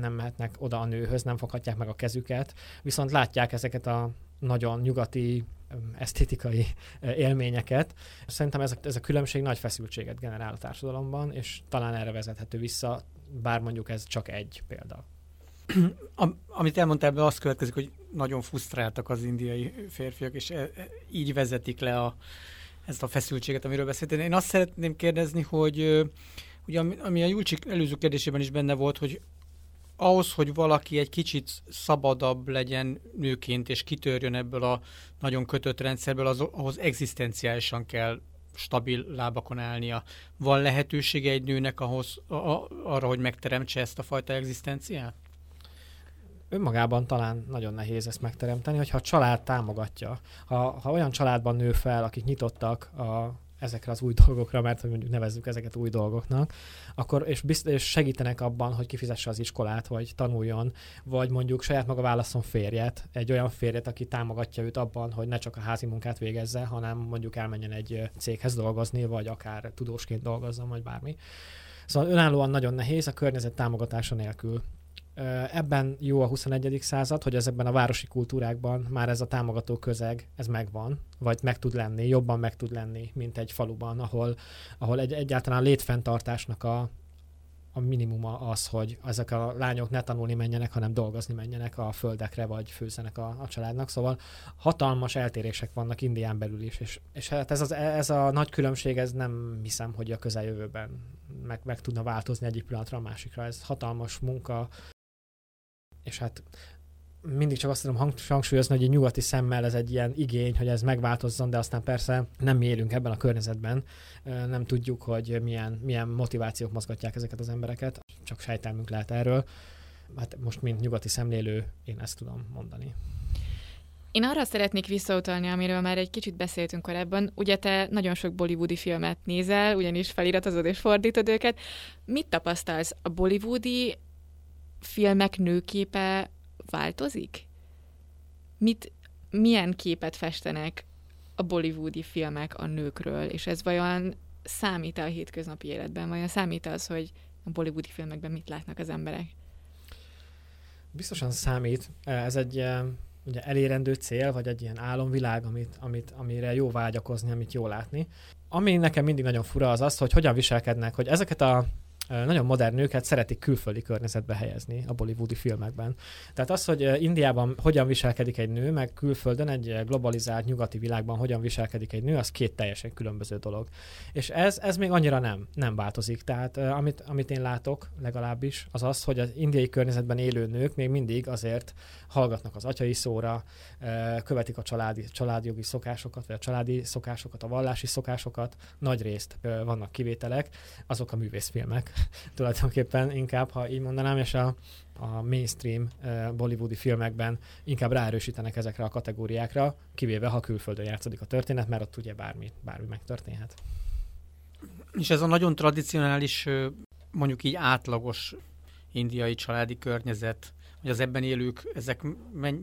nem mehetnek oda a nőhöz, nem foghatják meg a kezüket, viszont látják ezeket a nagyon nyugati esztétikai élményeket. Szerintem ez a, ez a különbség nagy feszültséget generál a társadalomban, és talán erre vezethető vissza, bár mondjuk ez csak egy példa. Am, amit elmondtál ebben, az következik, hogy nagyon frusztráltak az indiai férfiak, és e, e, így vezetik le a, ezt a feszültséget, amiről beszéltél. Én azt szeretném kérdezni, hogy ugye, ami a Julcsik előző kérdésében is benne volt, hogy ahhoz, hogy valaki egy kicsit szabadabb legyen nőként, és kitörjön ebből a nagyon kötött rendszerből, az, ahhoz egzisztenciálisan kell stabil lábakon állnia. Van lehetősége egy nőnek ahhoz, a, a, arra, hogy megteremtse ezt a fajta egzisztenciát? Önmagában talán nagyon nehéz ezt megteremteni, hogyha a család támogatja. Ha, ha olyan családban nő fel, akik nyitottak a ezekre az új dolgokra, mert hogy mondjuk nevezzük ezeket új dolgoknak, akkor és, bizt, és segítenek abban, hogy kifizesse az iskolát, vagy tanuljon, vagy mondjuk saját maga válaszol férjet, egy olyan férjet, aki támogatja őt abban, hogy ne csak a házi munkát végezze, hanem mondjuk elmenjen egy céghez dolgozni, vagy akár tudósként dolgozzon, vagy bármi. Szóval önállóan nagyon nehéz a környezet támogatása nélkül. Ebben jó a 21. század, hogy ezekben a városi kultúrákban már ez a támogató közeg, ez megvan, vagy meg tud lenni, jobban meg tud lenni, mint egy faluban, ahol, ahol egy, egyáltalán létfenntartásnak a, a minimuma az, hogy ezek a lányok ne tanulni menjenek, hanem dolgozni menjenek a földekre, vagy főzzenek a, a családnak. Szóval hatalmas eltérések vannak Indián belül is, és, és hát ez, az, ez a nagy különbség, ez nem hiszem, hogy a közeljövőben meg, meg tudna változni egyik pillanatra a másikra. Ez hatalmas munka, és hát mindig csak azt tudom hangsúlyozni, hogy egy nyugati szemmel ez egy ilyen igény, hogy ez megváltozzon, de aztán persze nem mi élünk ebben a környezetben, nem tudjuk, hogy milyen, milyen motivációk mozgatják ezeket az embereket, csak sejtelmünk lehet erről. hát most mint nyugati szemlélő én ezt tudom mondani. Én arra szeretnék visszautalni, amiről már egy kicsit beszéltünk korábban. Ugye te nagyon sok bollywoodi filmet nézel, ugyanis feliratozod és fordítod őket. Mit tapasztalsz? A bollywoodi filmek nőképe változik? Mit, milyen képet festenek a bollywoodi filmek a nőkről, és ez vajon számít a hétköznapi életben? Vajon számít az, hogy a bollywoodi filmekben mit látnak az emberek? Biztosan számít. Ez egy ugye elérendő cél, vagy egy ilyen álomvilág, amit, amit, amire jó vágyakozni, amit jó látni. Ami nekem mindig nagyon fura az az, hogy hogyan viselkednek, hogy ezeket a nagyon modern nőket szeretik külföldi környezetbe helyezni a bollywoodi filmekben. Tehát az, hogy Indiában hogyan viselkedik egy nő, meg külföldön egy globalizált nyugati világban hogyan viselkedik egy nő, az két teljesen különböző dolog. És ez, ez még annyira nem, nem változik. Tehát amit, amit én látok legalábbis, az az, hogy az indiai környezetben élő nők még mindig azért hallgatnak az atyai szóra, követik a családi, családjogi szokásokat, vagy a családi szokásokat, a vallási szokásokat. Nagy részt vannak kivételek, azok a művészfilmek (laughs) tulajdonképpen inkább, ha így mondanám, és a, a mainstream uh, bollywoodi filmekben inkább ráerősítenek ezekre a kategóriákra, kivéve ha külföldön játszódik a történet, mert ott ugye bármi, bármi megtörténhet. És ez a nagyon tradicionális, mondjuk így átlagos indiai családi környezet, hogy az ebben élők, ezek,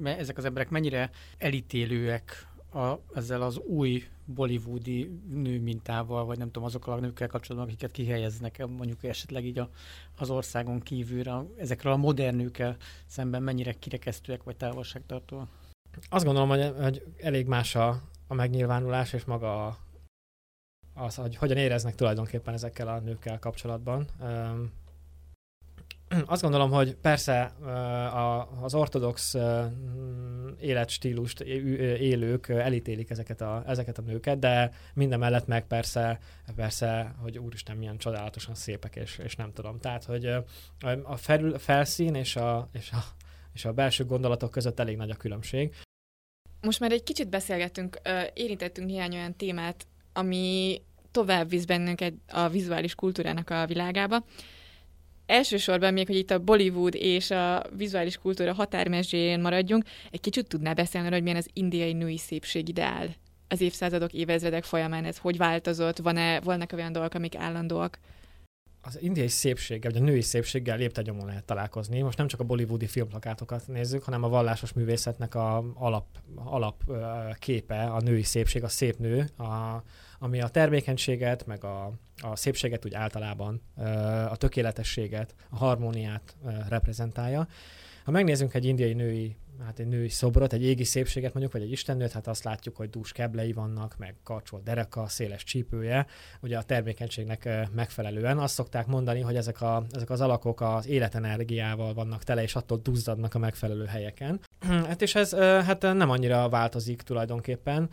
ezek az emberek mennyire elítélőek a, ezzel az új bollywoodi nő mintával, vagy nem tudom, azokkal a nőkkel kapcsolatban, akiket kihelyeznek mondjuk esetleg így a, az országon kívülre, ezekről a modern nőkkel szemben mennyire kirekesztőek vagy távolságtartóak? Azt gondolom, hogy, hogy elég más a, a megnyilvánulás, és maga az, hogy hogyan éreznek tulajdonképpen ezekkel a nőkkel kapcsolatban. Azt gondolom, hogy persze az ortodox életstílust élők elítélik ezeket a, ezeket a nőket, de minden mellett meg persze, persze, hogy úristen, milyen csodálatosan szépek, és, és nem tudom. Tehát, hogy a felül, felszín és a, és, a, és a belső gondolatok között elég nagy a különbség. Most már egy kicsit beszélgettünk, érintettünk néhány olyan témát, ami tovább visz bennünket a vizuális kultúrának a világába elsősorban még, hogy itt a Bollywood és a vizuális kultúra határmezséjén maradjunk, egy kicsit tudná beszélni hogy milyen az indiai női szépség ideál az évszázadok, évezredek folyamán ez hogy változott, van-e, vannak olyan dolgok, amik állandóak? az indiai szépséggel, vagy a női szépséggel léptegyomon lehet találkozni. Most nem csak a bollywoodi filmplakátokat nézzük, hanem a vallásos művészetnek a alap, alap képe, a női szépség, a szép nő, a, ami a termékenységet, meg a, a szépséget úgy általában, a tökéletességet, a harmóniát reprezentálja. Ha megnézzünk egy indiai női hát egy női szobrot, egy égi szépséget mondjuk, vagy egy istennőt, hát azt látjuk, hogy dús keblei vannak, meg karcsolt dereka, széles csípője, ugye a termékenységnek megfelelően. Azt szokták mondani, hogy ezek, a, ezek az alakok az életenergiával vannak tele, és attól duzzadnak a megfelelő helyeken. (clears throat) Hát és ez hát nem annyira változik tulajdonképpen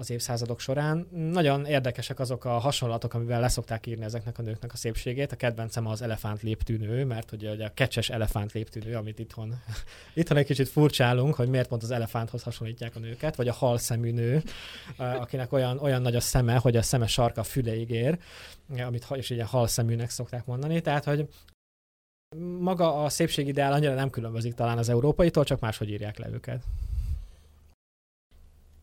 az évszázadok során. Nagyon érdekesek azok a hasonlatok, amivel leszokták írni ezeknek a nőknek a szépségét. A kedvencem az elefánt léptűnő, mert ugye, ugye a kecses elefánt léptűnő, amit itthon, (laughs) itthon egy kicsit furcsálunk, hogy miért pont az elefánthoz hasonlítják a nőket, vagy a hal szemű nő, akinek olyan, olyan nagy a szeme, hogy a szeme sarka füleig ér, amit és így a hal szeműnek szokták mondani. Tehát, hogy maga a szépségideál annyira nem különbözik talán az európaitól, csak máshogy írják le őket.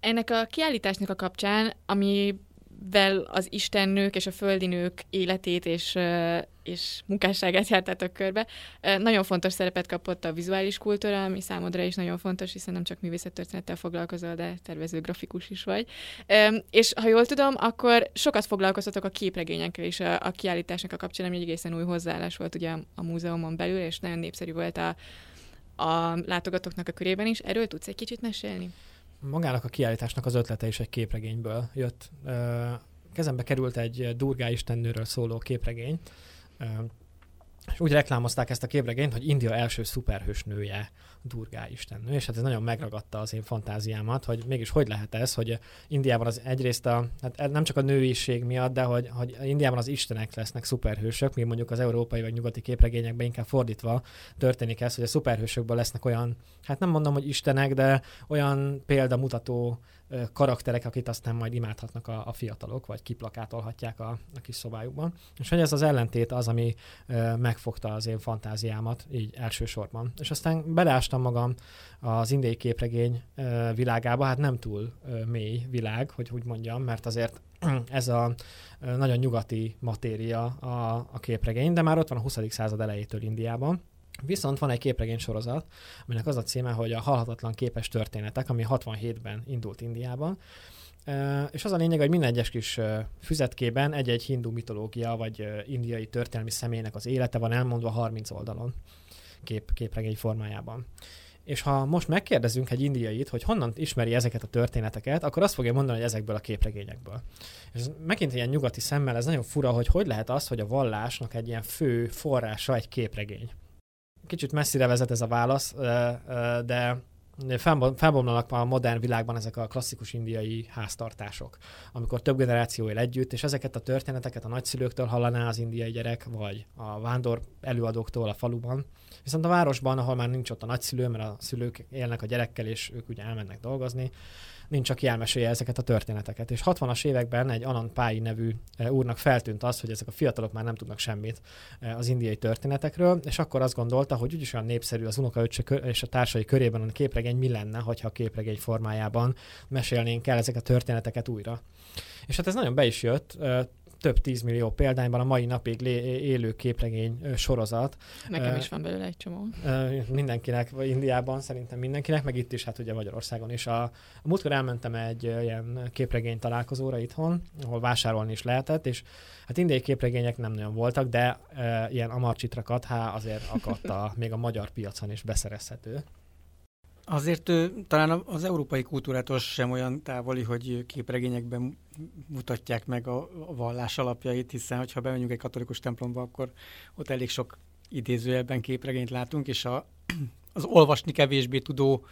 Ennek a kiállításnak a kapcsán, amivel az istennők és a földi nők életét és, és munkásságát jártátok körbe, nagyon fontos szerepet kapott a vizuális kultúra, ami számodra is nagyon fontos, hiszen nem csak művészettörténettel foglalkozol, de tervező grafikus is vagy. És ha jól tudom, akkor sokat foglalkoztatok a képregényekkel is a, a kiállításnak a kapcsán, ami egy egészen új hozzáállás volt ugye a múzeumon belül, és nagyon népszerű volt a, a látogatóknak a körében is. Erről tudsz egy kicsit mesélni? Magának a kiállításnak az ötlete is egy képregényből jött. Kezembe került egy Durgá istennőről szóló képregény, és úgy reklámozták ezt a képregényt, hogy India első szuperhős nője, Durgá istennő, és hát ez nagyon megragadta az én fantáziámat, hogy mégis hogy lehet ez, hogy Indiában az egyrészt a, hát nem csak a nőiség miatt, de hogy, hogy Indiában az istenek lesznek szuperhősök, míg mondjuk az európai vagy nyugati képregényekben inkább fordítva történik ez, hogy a szuperhősökből lesznek olyan, hát nem mondom, hogy istenek, de olyan példamutató karakterek, akit aztán majd imádhatnak a, a fiatalok, vagy kiplakátolhatják a, a kis szobájukban. És hogy ez az ellentét az, ami megfogta az én fantáziámat, így elsősorban. És aztán beleástam magam az indiai képregény világába, hát nem túl mély világ, hogy úgy mondjam, mert azért (clears throat) ez a nagyon nyugati matéria a, a képregény, de már ott van a 20. század elejétől Indiában. Viszont van egy képregény sorozat, aminek az a címe, hogy a halhatatlan képes történetek, ami 67-ben indult Indiában. És az a lényeg, hogy minden egyes kis füzetkében egy-egy hindu mitológia vagy indiai történelmi személynek az élete van elmondva 30 oldalon kép, képregény formájában. És ha most megkérdezünk egy indiait, hogy honnan ismeri ezeket a történeteket, akkor azt fogja mondani, hogy ezekből a képregényekből. És megint ilyen nyugati szemmel, ez nagyon fura, hogy hogy lehet az, hogy a vallásnak egy ilyen fő forrása egy képregény. Kicsit messzire vezet ez a válasz, de felbomlanak a modern világban ezek a klasszikus indiai háztartások, amikor több generáció él együtt, és ezeket a történeteket a nagyszülőktől hallaná az indiai gyerek, vagy a vándor előadóktól a faluban. Viszont a városban, ahol már nincs ott a nagyszülő, mert a szülők élnek a gyerekkel, és ők ugye elmennek dolgozni, nincs, aki elmesélje ezeket a történeteket. És 60-as években egy Anand Pái nevű e, úrnak feltűnt az, hogy ezek a fiatalok már nem tudnak semmit e, az indiai történetekről, és akkor azt gondolta, hogy úgyis olyan népszerű az unokaöccse és a társai körében a képregény mi lenne, hogyha a képregény formájában mesélnénk el ezek a történeteket újra. És hát ez nagyon be is jött, e, több tízmillió példányban a mai napig lé- élő képregény sorozat. Nekem uh, is van belőle egy csomó. Uh, mindenkinek, vagy Indiában szerintem mindenkinek, meg itt is, hát ugye Magyarországon is. A, a múltkor elmentem egy uh, ilyen képregény találkozóra itthon, ahol vásárolni is lehetett, és hát indiai képregények nem nagyon voltak, de uh, ilyen amarcsitrakat, hát azért akadt a, még a magyar piacon is beszerezhető. Azért talán az európai kultúrától sem olyan távoli, hogy képregényekben mutatják meg a, vallás alapjait, hiszen ha bemegyünk egy katolikus templomba, akkor ott elég sok idézőjelben képregényt látunk, és a, az olvasni kevésbé tudó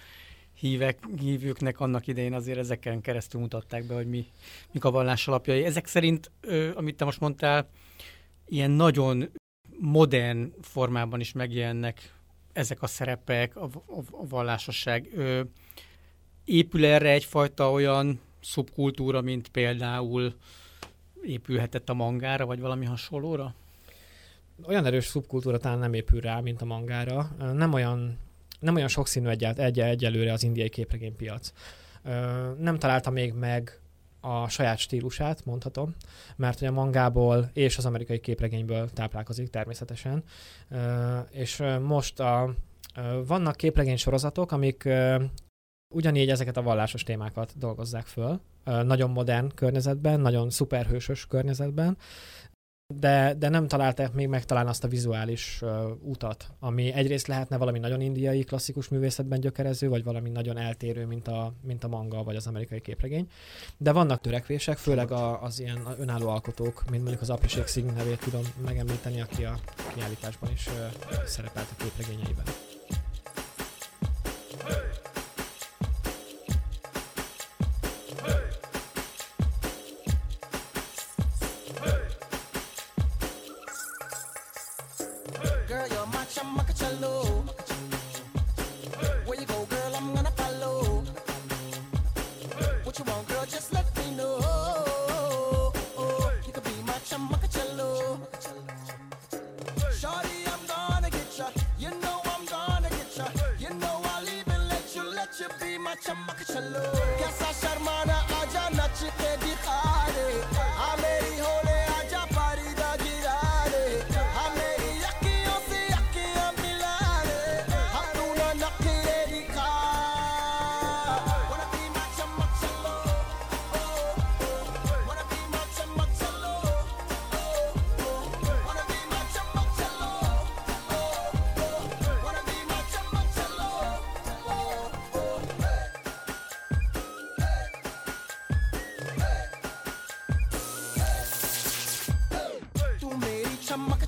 hívek, hívőknek annak idején azért ezeken keresztül mutatták be, hogy mi, mik a vallás alapjai. Ezek szerint, amit te most mondtál, ilyen nagyon modern formában is megjelennek ezek a szerepek, a, a, a vallásosság. Ö, épül erre egyfajta olyan szubkultúra, mint például épülhetett a mangára, vagy valami hasonlóra? Olyan erős szubkultúra talán nem épül rá, mint a mangára. Nem olyan, nem olyan sokszínű egyált, egy, egyelőre az indiai képregénypiac. Nem találta még meg a saját stílusát, mondhatom, mert ugye a mangából és az amerikai képregényből táplálkozik természetesen, és most a, vannak képregény sorozatok, amik ugyanígy ezeket a vallásos témákat dolgozzák föl, nagyon modern környezetben, nagyon szuperhősös környezetben, de, de nem találták még meg talán azt a vizuális uh, utat, ami egyrészt lehetne valami nagyon indiai klasszikus művészetben gyökerező, vagy valami nagyon eltérő, mint a, mint a manga, vagy az amerikai képregény. De vannak törekvések, főleg a, az ilyen önálló alkotók, mint mondjuk az Apriség Szigny nevét tudom megemlíteni, aki a kiállításban is uh, szerepelt a képregényeiben. maka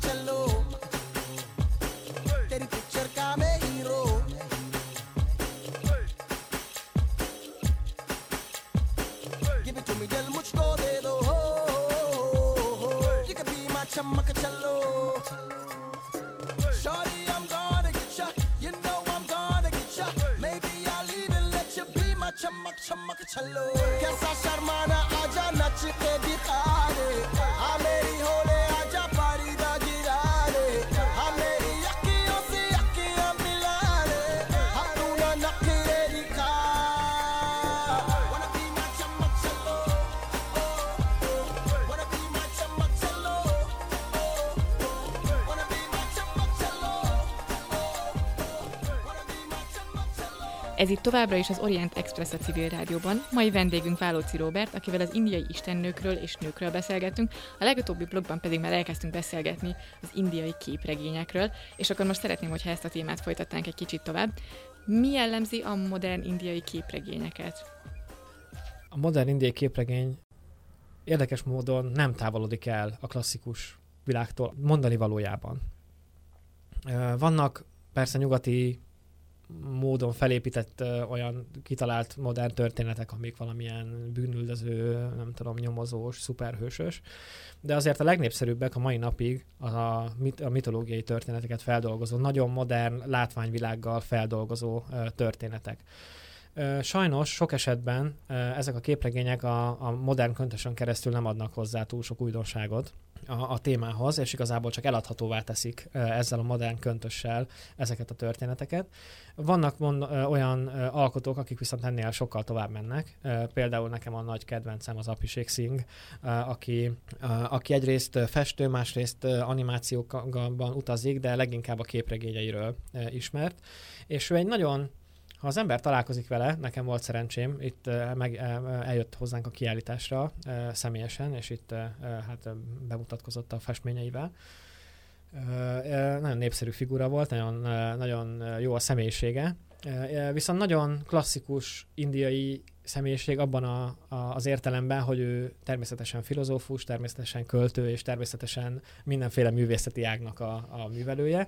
Ez itt továbbra is az Orient Express a civil rádióban. Mai vendégünk Válóci Robert, akivel az indiai istennőkről és nőkről beszélgetünk, a legutóbbi blogban pedig már elkezdtünk beszélgetni az indiai képregényekről, és akkor most szeretném, hogyha ezt a témát folytatnánk egy kicsit tovább. Mi jellemzi a modern indiai képregényeket? A modern indiai képregény érdekes módon nem távolodik el a klasszikus világtól mondani valójában. Vannak persze nyugati módon felépített ö, olyan kitalált modern történetek, amik valamilyen bűnüldöző, nem tudom, nyomozós, szuperhősös, de azért a legnépszerűbbek a mai napig a, a, mit- a mitológiai történeteket feldolgozó, nagyon modern látványvilággal feldolgozó ö, történetek. Sajnos sok esetben ezek a képregények a, a modern köntösön keresztül nem adnak hozzá túl sok újdonságot a, a témához, és igazából csak eladhatóvá teszik ezzel a modern köntössel ezeket a történeteket. Vannak mond, olyan alkotók, akik viszont ennél sokkal tovább mennek. Például nekem a nagy kedvencem az Abhishek Singh, aki, aki egyrészt festő, másrészt animációkban utazik, de leginkább a képregényeiről ismert. És ő egy nagyon ha az ember találkozik vele, nekem volt szerencsém, itt meg, eljött hozzánk a kiállításra személyesen, és itt hát bemutatkozott a festményeivel. Nagyon népszerű figura volt, nagyon, nagyon jó a személyisége, viszont nagyon klasszikus indiai személyiség abban a, a, az értelemben, hogy ő természetesen filozófus, természetesen költő, és természetesen mindenféle művészeti ágnak a, a művelője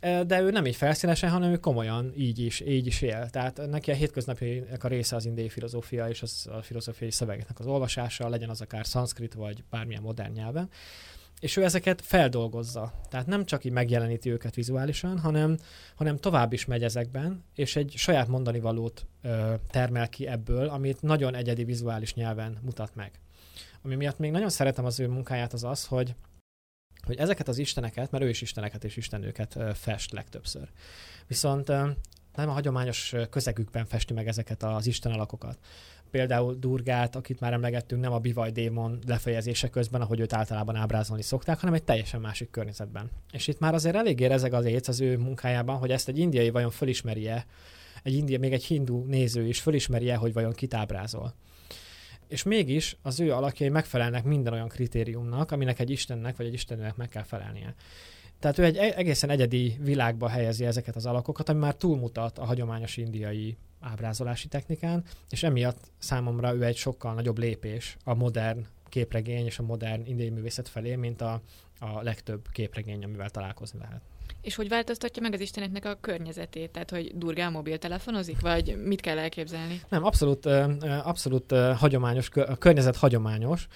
de ő nem így felszínesen, hanem ő komolyan így is, így is él. Tehát neki a hétköznapjainak a része az indiai filozófia és az a filozófiai szövegeknek az olvasása, legyen az akár szanszkrit vagy bármilyen modern nyelven. És ő ezeket feldolgozza. Tehát nem csak így megjeleníti őket vizuálisan, hanem, hanem tovább is megy ezekben, és egy saját mondani valót ö, termel ki ebből, amit nagyon egyedi vizuális nyelven mutat meg. Ami miatt még nagyon szeretem az ő munkáját az az, hogy hogy ezeket az isteneket, mert ő is isteneket és istennőket ö, fest legtöbbször. Viszont nem a hagyományos közegükben festi meg ezeket az isten alakokat. Például Durgát, akit már emlegettünk, nem a bivaj démon lefejezése közben, ahogy őt általában ábrázolni szokták, hanem egy teljesen másik környezetben. És itt már azért eléggé rezeg az éc az ő munkájában, hogy ezt egy indiai vajon fölismerje, egy india, még egy hindu néző is fölismerje, hogy vajon kit ábrázol és mégis az ő alakjai megfelelnek minden olyan kritériumnak, aminek egy Istennek vagy egy Istennek meg kell felelnie. Tehát ő egy e- egészen egyedi világba helyezi ezeket az alakokat, ami már túlmutat a hagyományos indiai ábrázolási technikán, és emiatt számomra ő egy sokkal nagyobb lépés a modern képregény és a modern indiai művészet felé, mint a, a legtöbb képregény, amivel találkozni lehet. És hogy változtatja meg az isteneknek a környezetét? Tehát, hogy durgán mobiltelefonozik, vagy mit kell elképzelni? Nem, abszolút, abszolút hagyományos, a környezet hagyományos.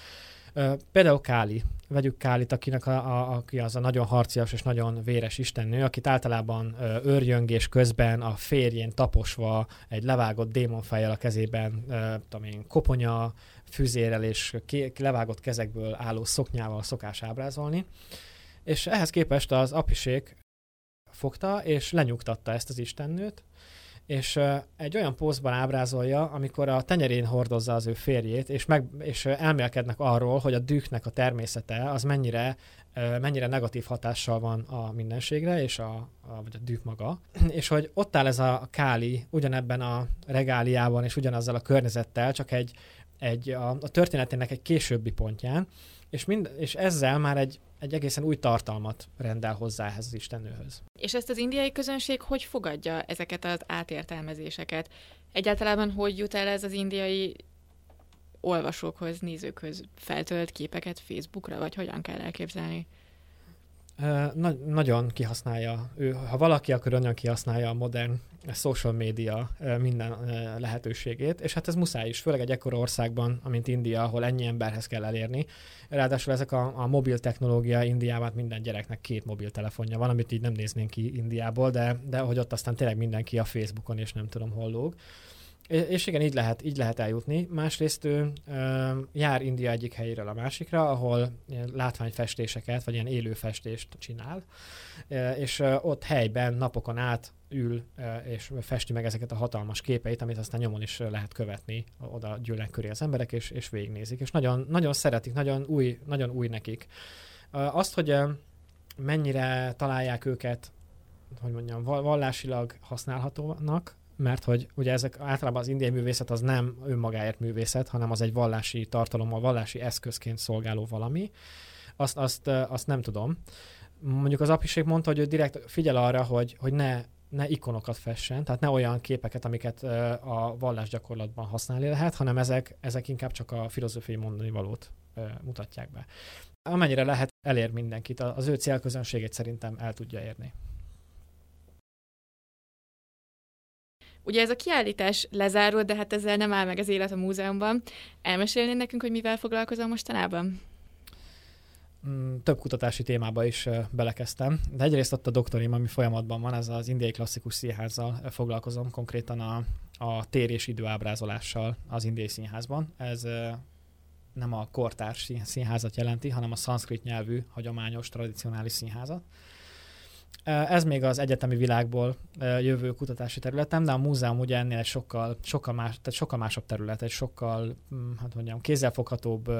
Például Káli, vegyük Kálit, akinek a, a, aki az a nagyon harcias és nagyon véres istennő, akit általában ö, őrjöngés közben a férjén taposva egy levágott démonfejjel a kezében, ö, tudom én, koponya, füzérrel és ké, levágott kezekből álló szoknyával szokás ábrázolni. És ehhez képest az apisék fogta és lenyugtatta ezt az istennőt, és egy olyan pózban ábrázolja, amikor a tenyerén hordozza az ő férjét, és, meg, és elmélkednek arról, hogy a dühnek a természete az mennyire, mennyire negatív hatással van a mindenségre, és a, a, vagy a düh maga, (clears throat) és hogy ott áll ez a Káli ugyanebben a regáliában, és ugyanazzal a környezettel, csak egy, egy a, a történetének egy későbbi pontján, és, mind, és ezzel már egy, egy egészen új tartalmat rendel hozzá ehhez az istennőhöz. És ezt az indiai közönség hogy fogadja ezeket az átértelmezéseket? Egyáltalán hogy jut el ez az indiai olvasókhoz, nézőkhöz feltölt képeket Facebookra, vagy hogyan kell elképzelni? Na, nagyon kihasználja ő, ha valaki, akkor nagyon kihasználja a modern social media ö, minden lehetőségét, és hát ez muszáj is, főleg egy ekkora országban, amint India, ahol ennyi emberhez kell elérni. Ráadásul ezek a, a mobil technológia Indiában hát minden gyereknek két mobiltelefonja van, amit így nem néznénk ki Indiából, de, de hogy ott aztán tényleg mindenki a Facebookon és nem tudom hol lóg. És igen, így lehet, így lehet eljutni. Másrészt ő ö, jár India egyik helyéről a másikra, ahol látványfestéseket, vagy ilyen élő festést csinál, és ott helyben napokon át ül és festi meg ezeket a hatalmas képeit, amit aztán nyomon is lehet követni, oda gyűlnek köré az emberek, és, és végignézik. És nagyon, nagyon szeretik, nagyon új, nagyon új nekik. Azt, hogy mennyire találják őket, hogy mondjam, vallásilag használhatónak, mert hogy ugye ezek általában az indiai művészet az nem önmagáért művészet, hanem az egy vallási tartalommal, vallási eszközként szolgáló valami. Azt, azt, azt nem tudom. Mondjuk az apiség mondta, hogy ő direkt figyel arra, hogy, hogy ne, ne ikonokat fessen, tehát ne olyan képeket, amiket a vallás gyakorlatban használni lehet, hanem ezek, ezek inkább csak a filozófiai mondani valót mutatják be. Amennyire lehet, elér mindenkit. Az ő célközönségét szerintem el tudja érni. Ugye ez a kiállítás lezárult, de hát ezzel nem áll meg az élet a múzeumban. Elmesélnél nekünk, hogy mivel foglalkozom mostanában? Mm, több kutatási témába is belekezdtem, de egyrészt ott a doktorim, ami folyamatban van, ez az indiai klasszikus színházzal foglalkozom, konkrétan a, a tér és időábrázolással az indiai színházban. Ez nem a kortárs színházat jelenti, hanem a szanszkrit nyelvű, hagyományos, tradicionális színházat. Ez még az egyetemi világból jövő kutatási területem, de a múzeum ugye ennél egy sokkal, sokkal, más, tehát sokkal másabb terület, egy sokkal, mm, hát mondjam, kézzelfoghatóbb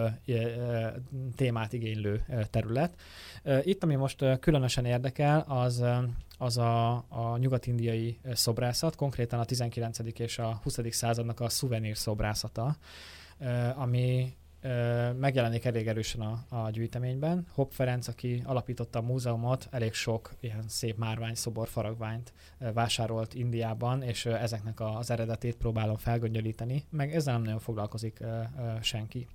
témát igénylő terület. Itt, ami most különösen érdekel, az, az a, a nyugat-indiai szobrászat, konkrétan a 19. és a 20. századnak a szuvenír szobrászata, ami megjelenik elég erősen a, a gyűjteményben. Hopp Ferenc, aki alapította a múzeumot, elég sok ilyen szép márvány, szobor, faragványt vásárolt Indiában, és ezeknek az eredetét próbálom felgöngyölíteni, meg ezzel nem nagyon foglalkozik senki.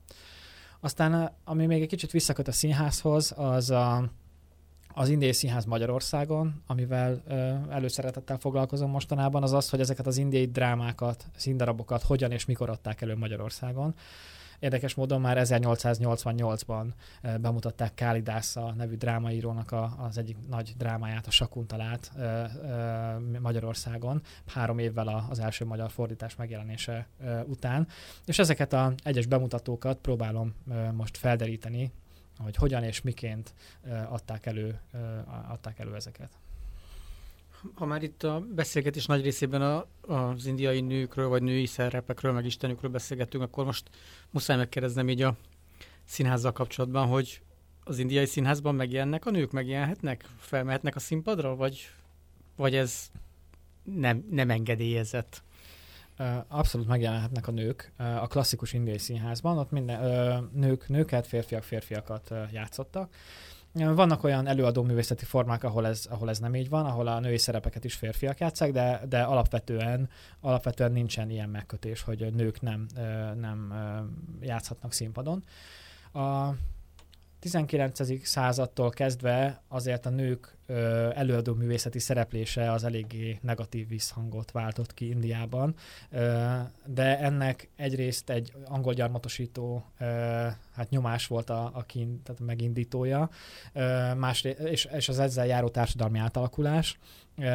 Aztán, ami még egy kicsit visszaköt a színházhoz, az a, az Indiai Színház Magyarországon, amivel ö, előszeretettel foglalkozom mostanában, az az, hogy ezeket az indiai drámákat, színdarabokat hogyan és mikor adták elő Magyarországon. Érdekes módon már 1888-ban bemutatták Kálidásza nevű drámaírónak a, az egyik nagy drámáját, a Sakuntalát Magyarországon, három évvel az első magyar fordítás megjelenése után. És ezeket a egyes bemutatókat próbálom most felderíteni, hogy hogyan és miként adták elő, adták elő ezeket. Ha már itt a beszélgetés nagy részében a, az indiai nőkről, vagy női szerepekről, meg istenükről beszélgetünk, akkor most muszáj megkérdeznem így a színházzal kapcsolatban, hogy az indiai színházban megjelennek a nők, megjelenhetnek, felmehetnek a színpadra, vagy, vagy ez nem, nem engedélyezett? Abszolút megjelenhetnek a nők a klasszikus indiai színházban, ott minden nők, nőket, férfiak, férfiakat játszottak. Vannak olyan előadó művészeti formák, ahol ez, ahol ez nem így van, ahol a női szerepeket is férfiak játszák, de, de alapvetően, alapvetően nincsen ilyen megkötés, hogy nők nem, nem játszhatnak színpadon. A 19. századtól kezdve azért a nők előadó művészeti szereplése az eléggé negatív visszhangot váltott ki Indiában, de ennek egyrészt egy angol gyarmatosító hát nyomás volt a, a kint, tehát megindítója, másrészt, és, az ezzel járó társadalmi átalakulás,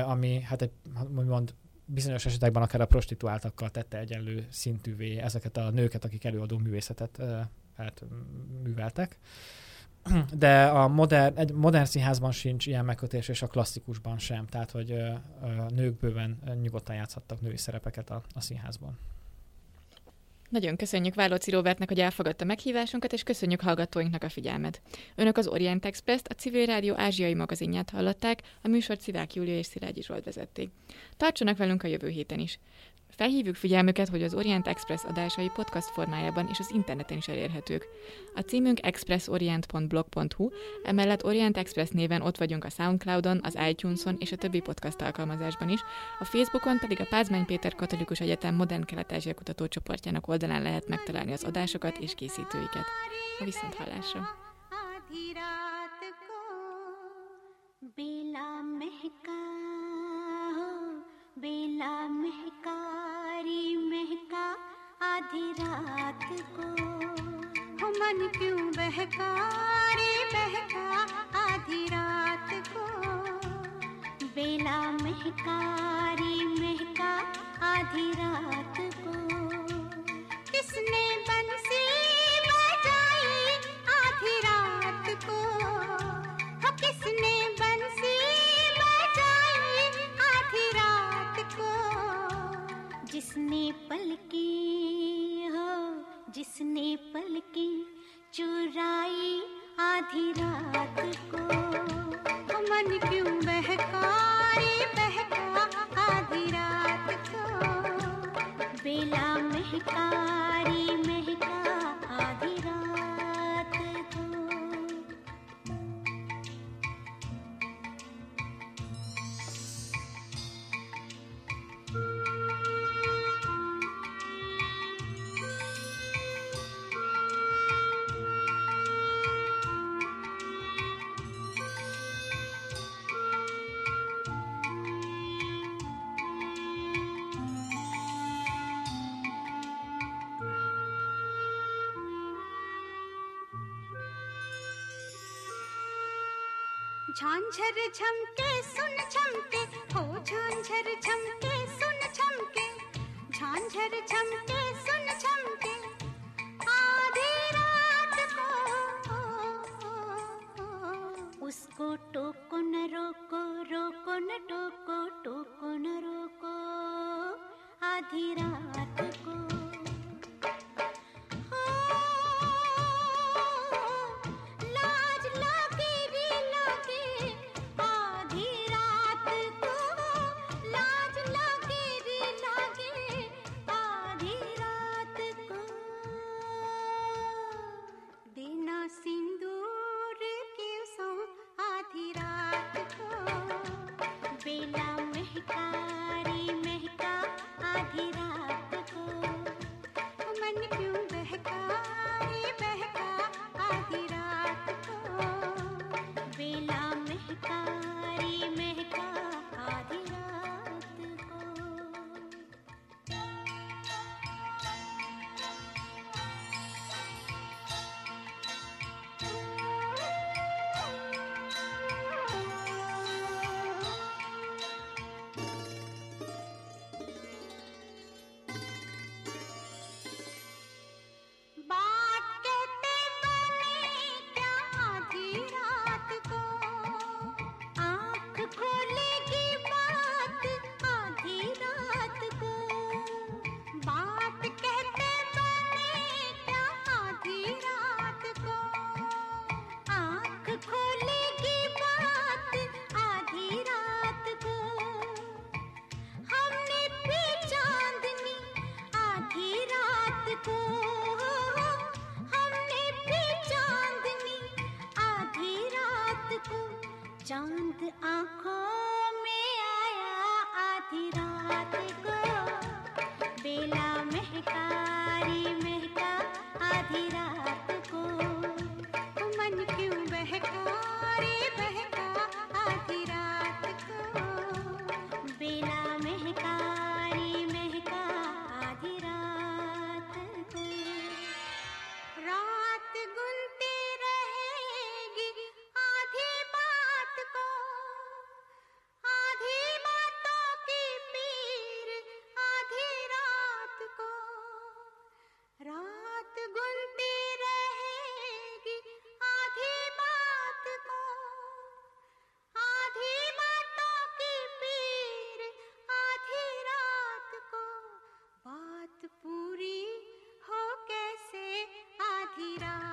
ami hát egy, mond, bizonyos esetekben akár a prostituáltakkal tette egyenlő szintűvé ezeket a nőket, akik előadó művészetet hát, műveltek de a modern, egy modern színházban sincs ilyen megkötés, és a klasszikusban sem, tehát hogy ö, ö, nők bőven nyugodtan játszhattak női szerepeket a, a színházban. Nagyon köszönjük Vállóci Robertnek, hogy elfogadta meghívásunkat, és köszönjük hallgatóinknak a figyelmet. Önök az Orient Express-t, a Civil Rádió ázsiai magazinját hallották, a műsort Szivák Júlia és Szilágyi Zsolt vezették. Tartsanak velünk a jövő héten is. Felhívjuk figyelmüket, hogy az Orient Express adásai podcast formájában és az interneten is elérhetők. A címünk expressorient.blog.hu, emellett Orient Express néven ott vagyunk a Soundcloudon, az iTunes-on és a többi podcast alkalmazásban is, a Facebookon pedig a Pázmány Péter Katolikus Egyetem Modern Kelet-Ázsia kutatócsoportjának oldalán lehet megtalálni az adásokat és készítőiket. A viszont hallásra! बेला महका बेला महकारी महका आधी रात को। हो मन क्यों बहकारी बहका आधी रात को? बेला महकारी महका आधी रात को। किसने बंसी जिसने पल की हो, हाँ, जिसने पल की चुराई आधी रात को। मन क्यों बहकाए, बहका आधी रात को? बेला महकारी, महका आधी रात झमके सुन झमके हो झांझर झमके सुन झमके झांझर झमके सुन झमके आधी रात को उसको टोको न रोको रोको न टोको टोको न रोको, आधी रात को।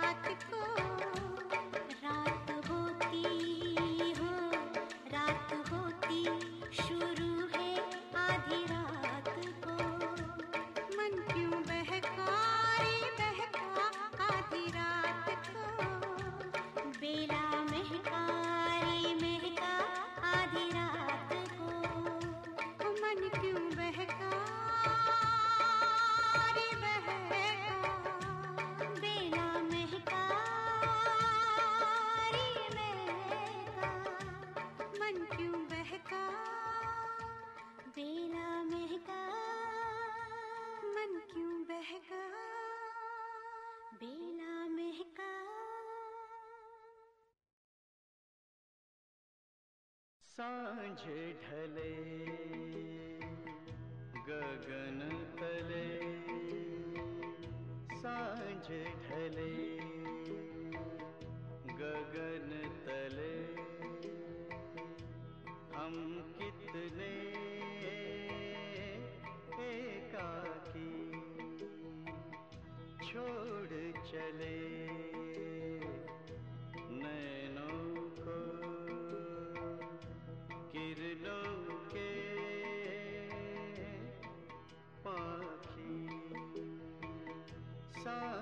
बात को साँझे ढले गगन तले साँझे ढले सा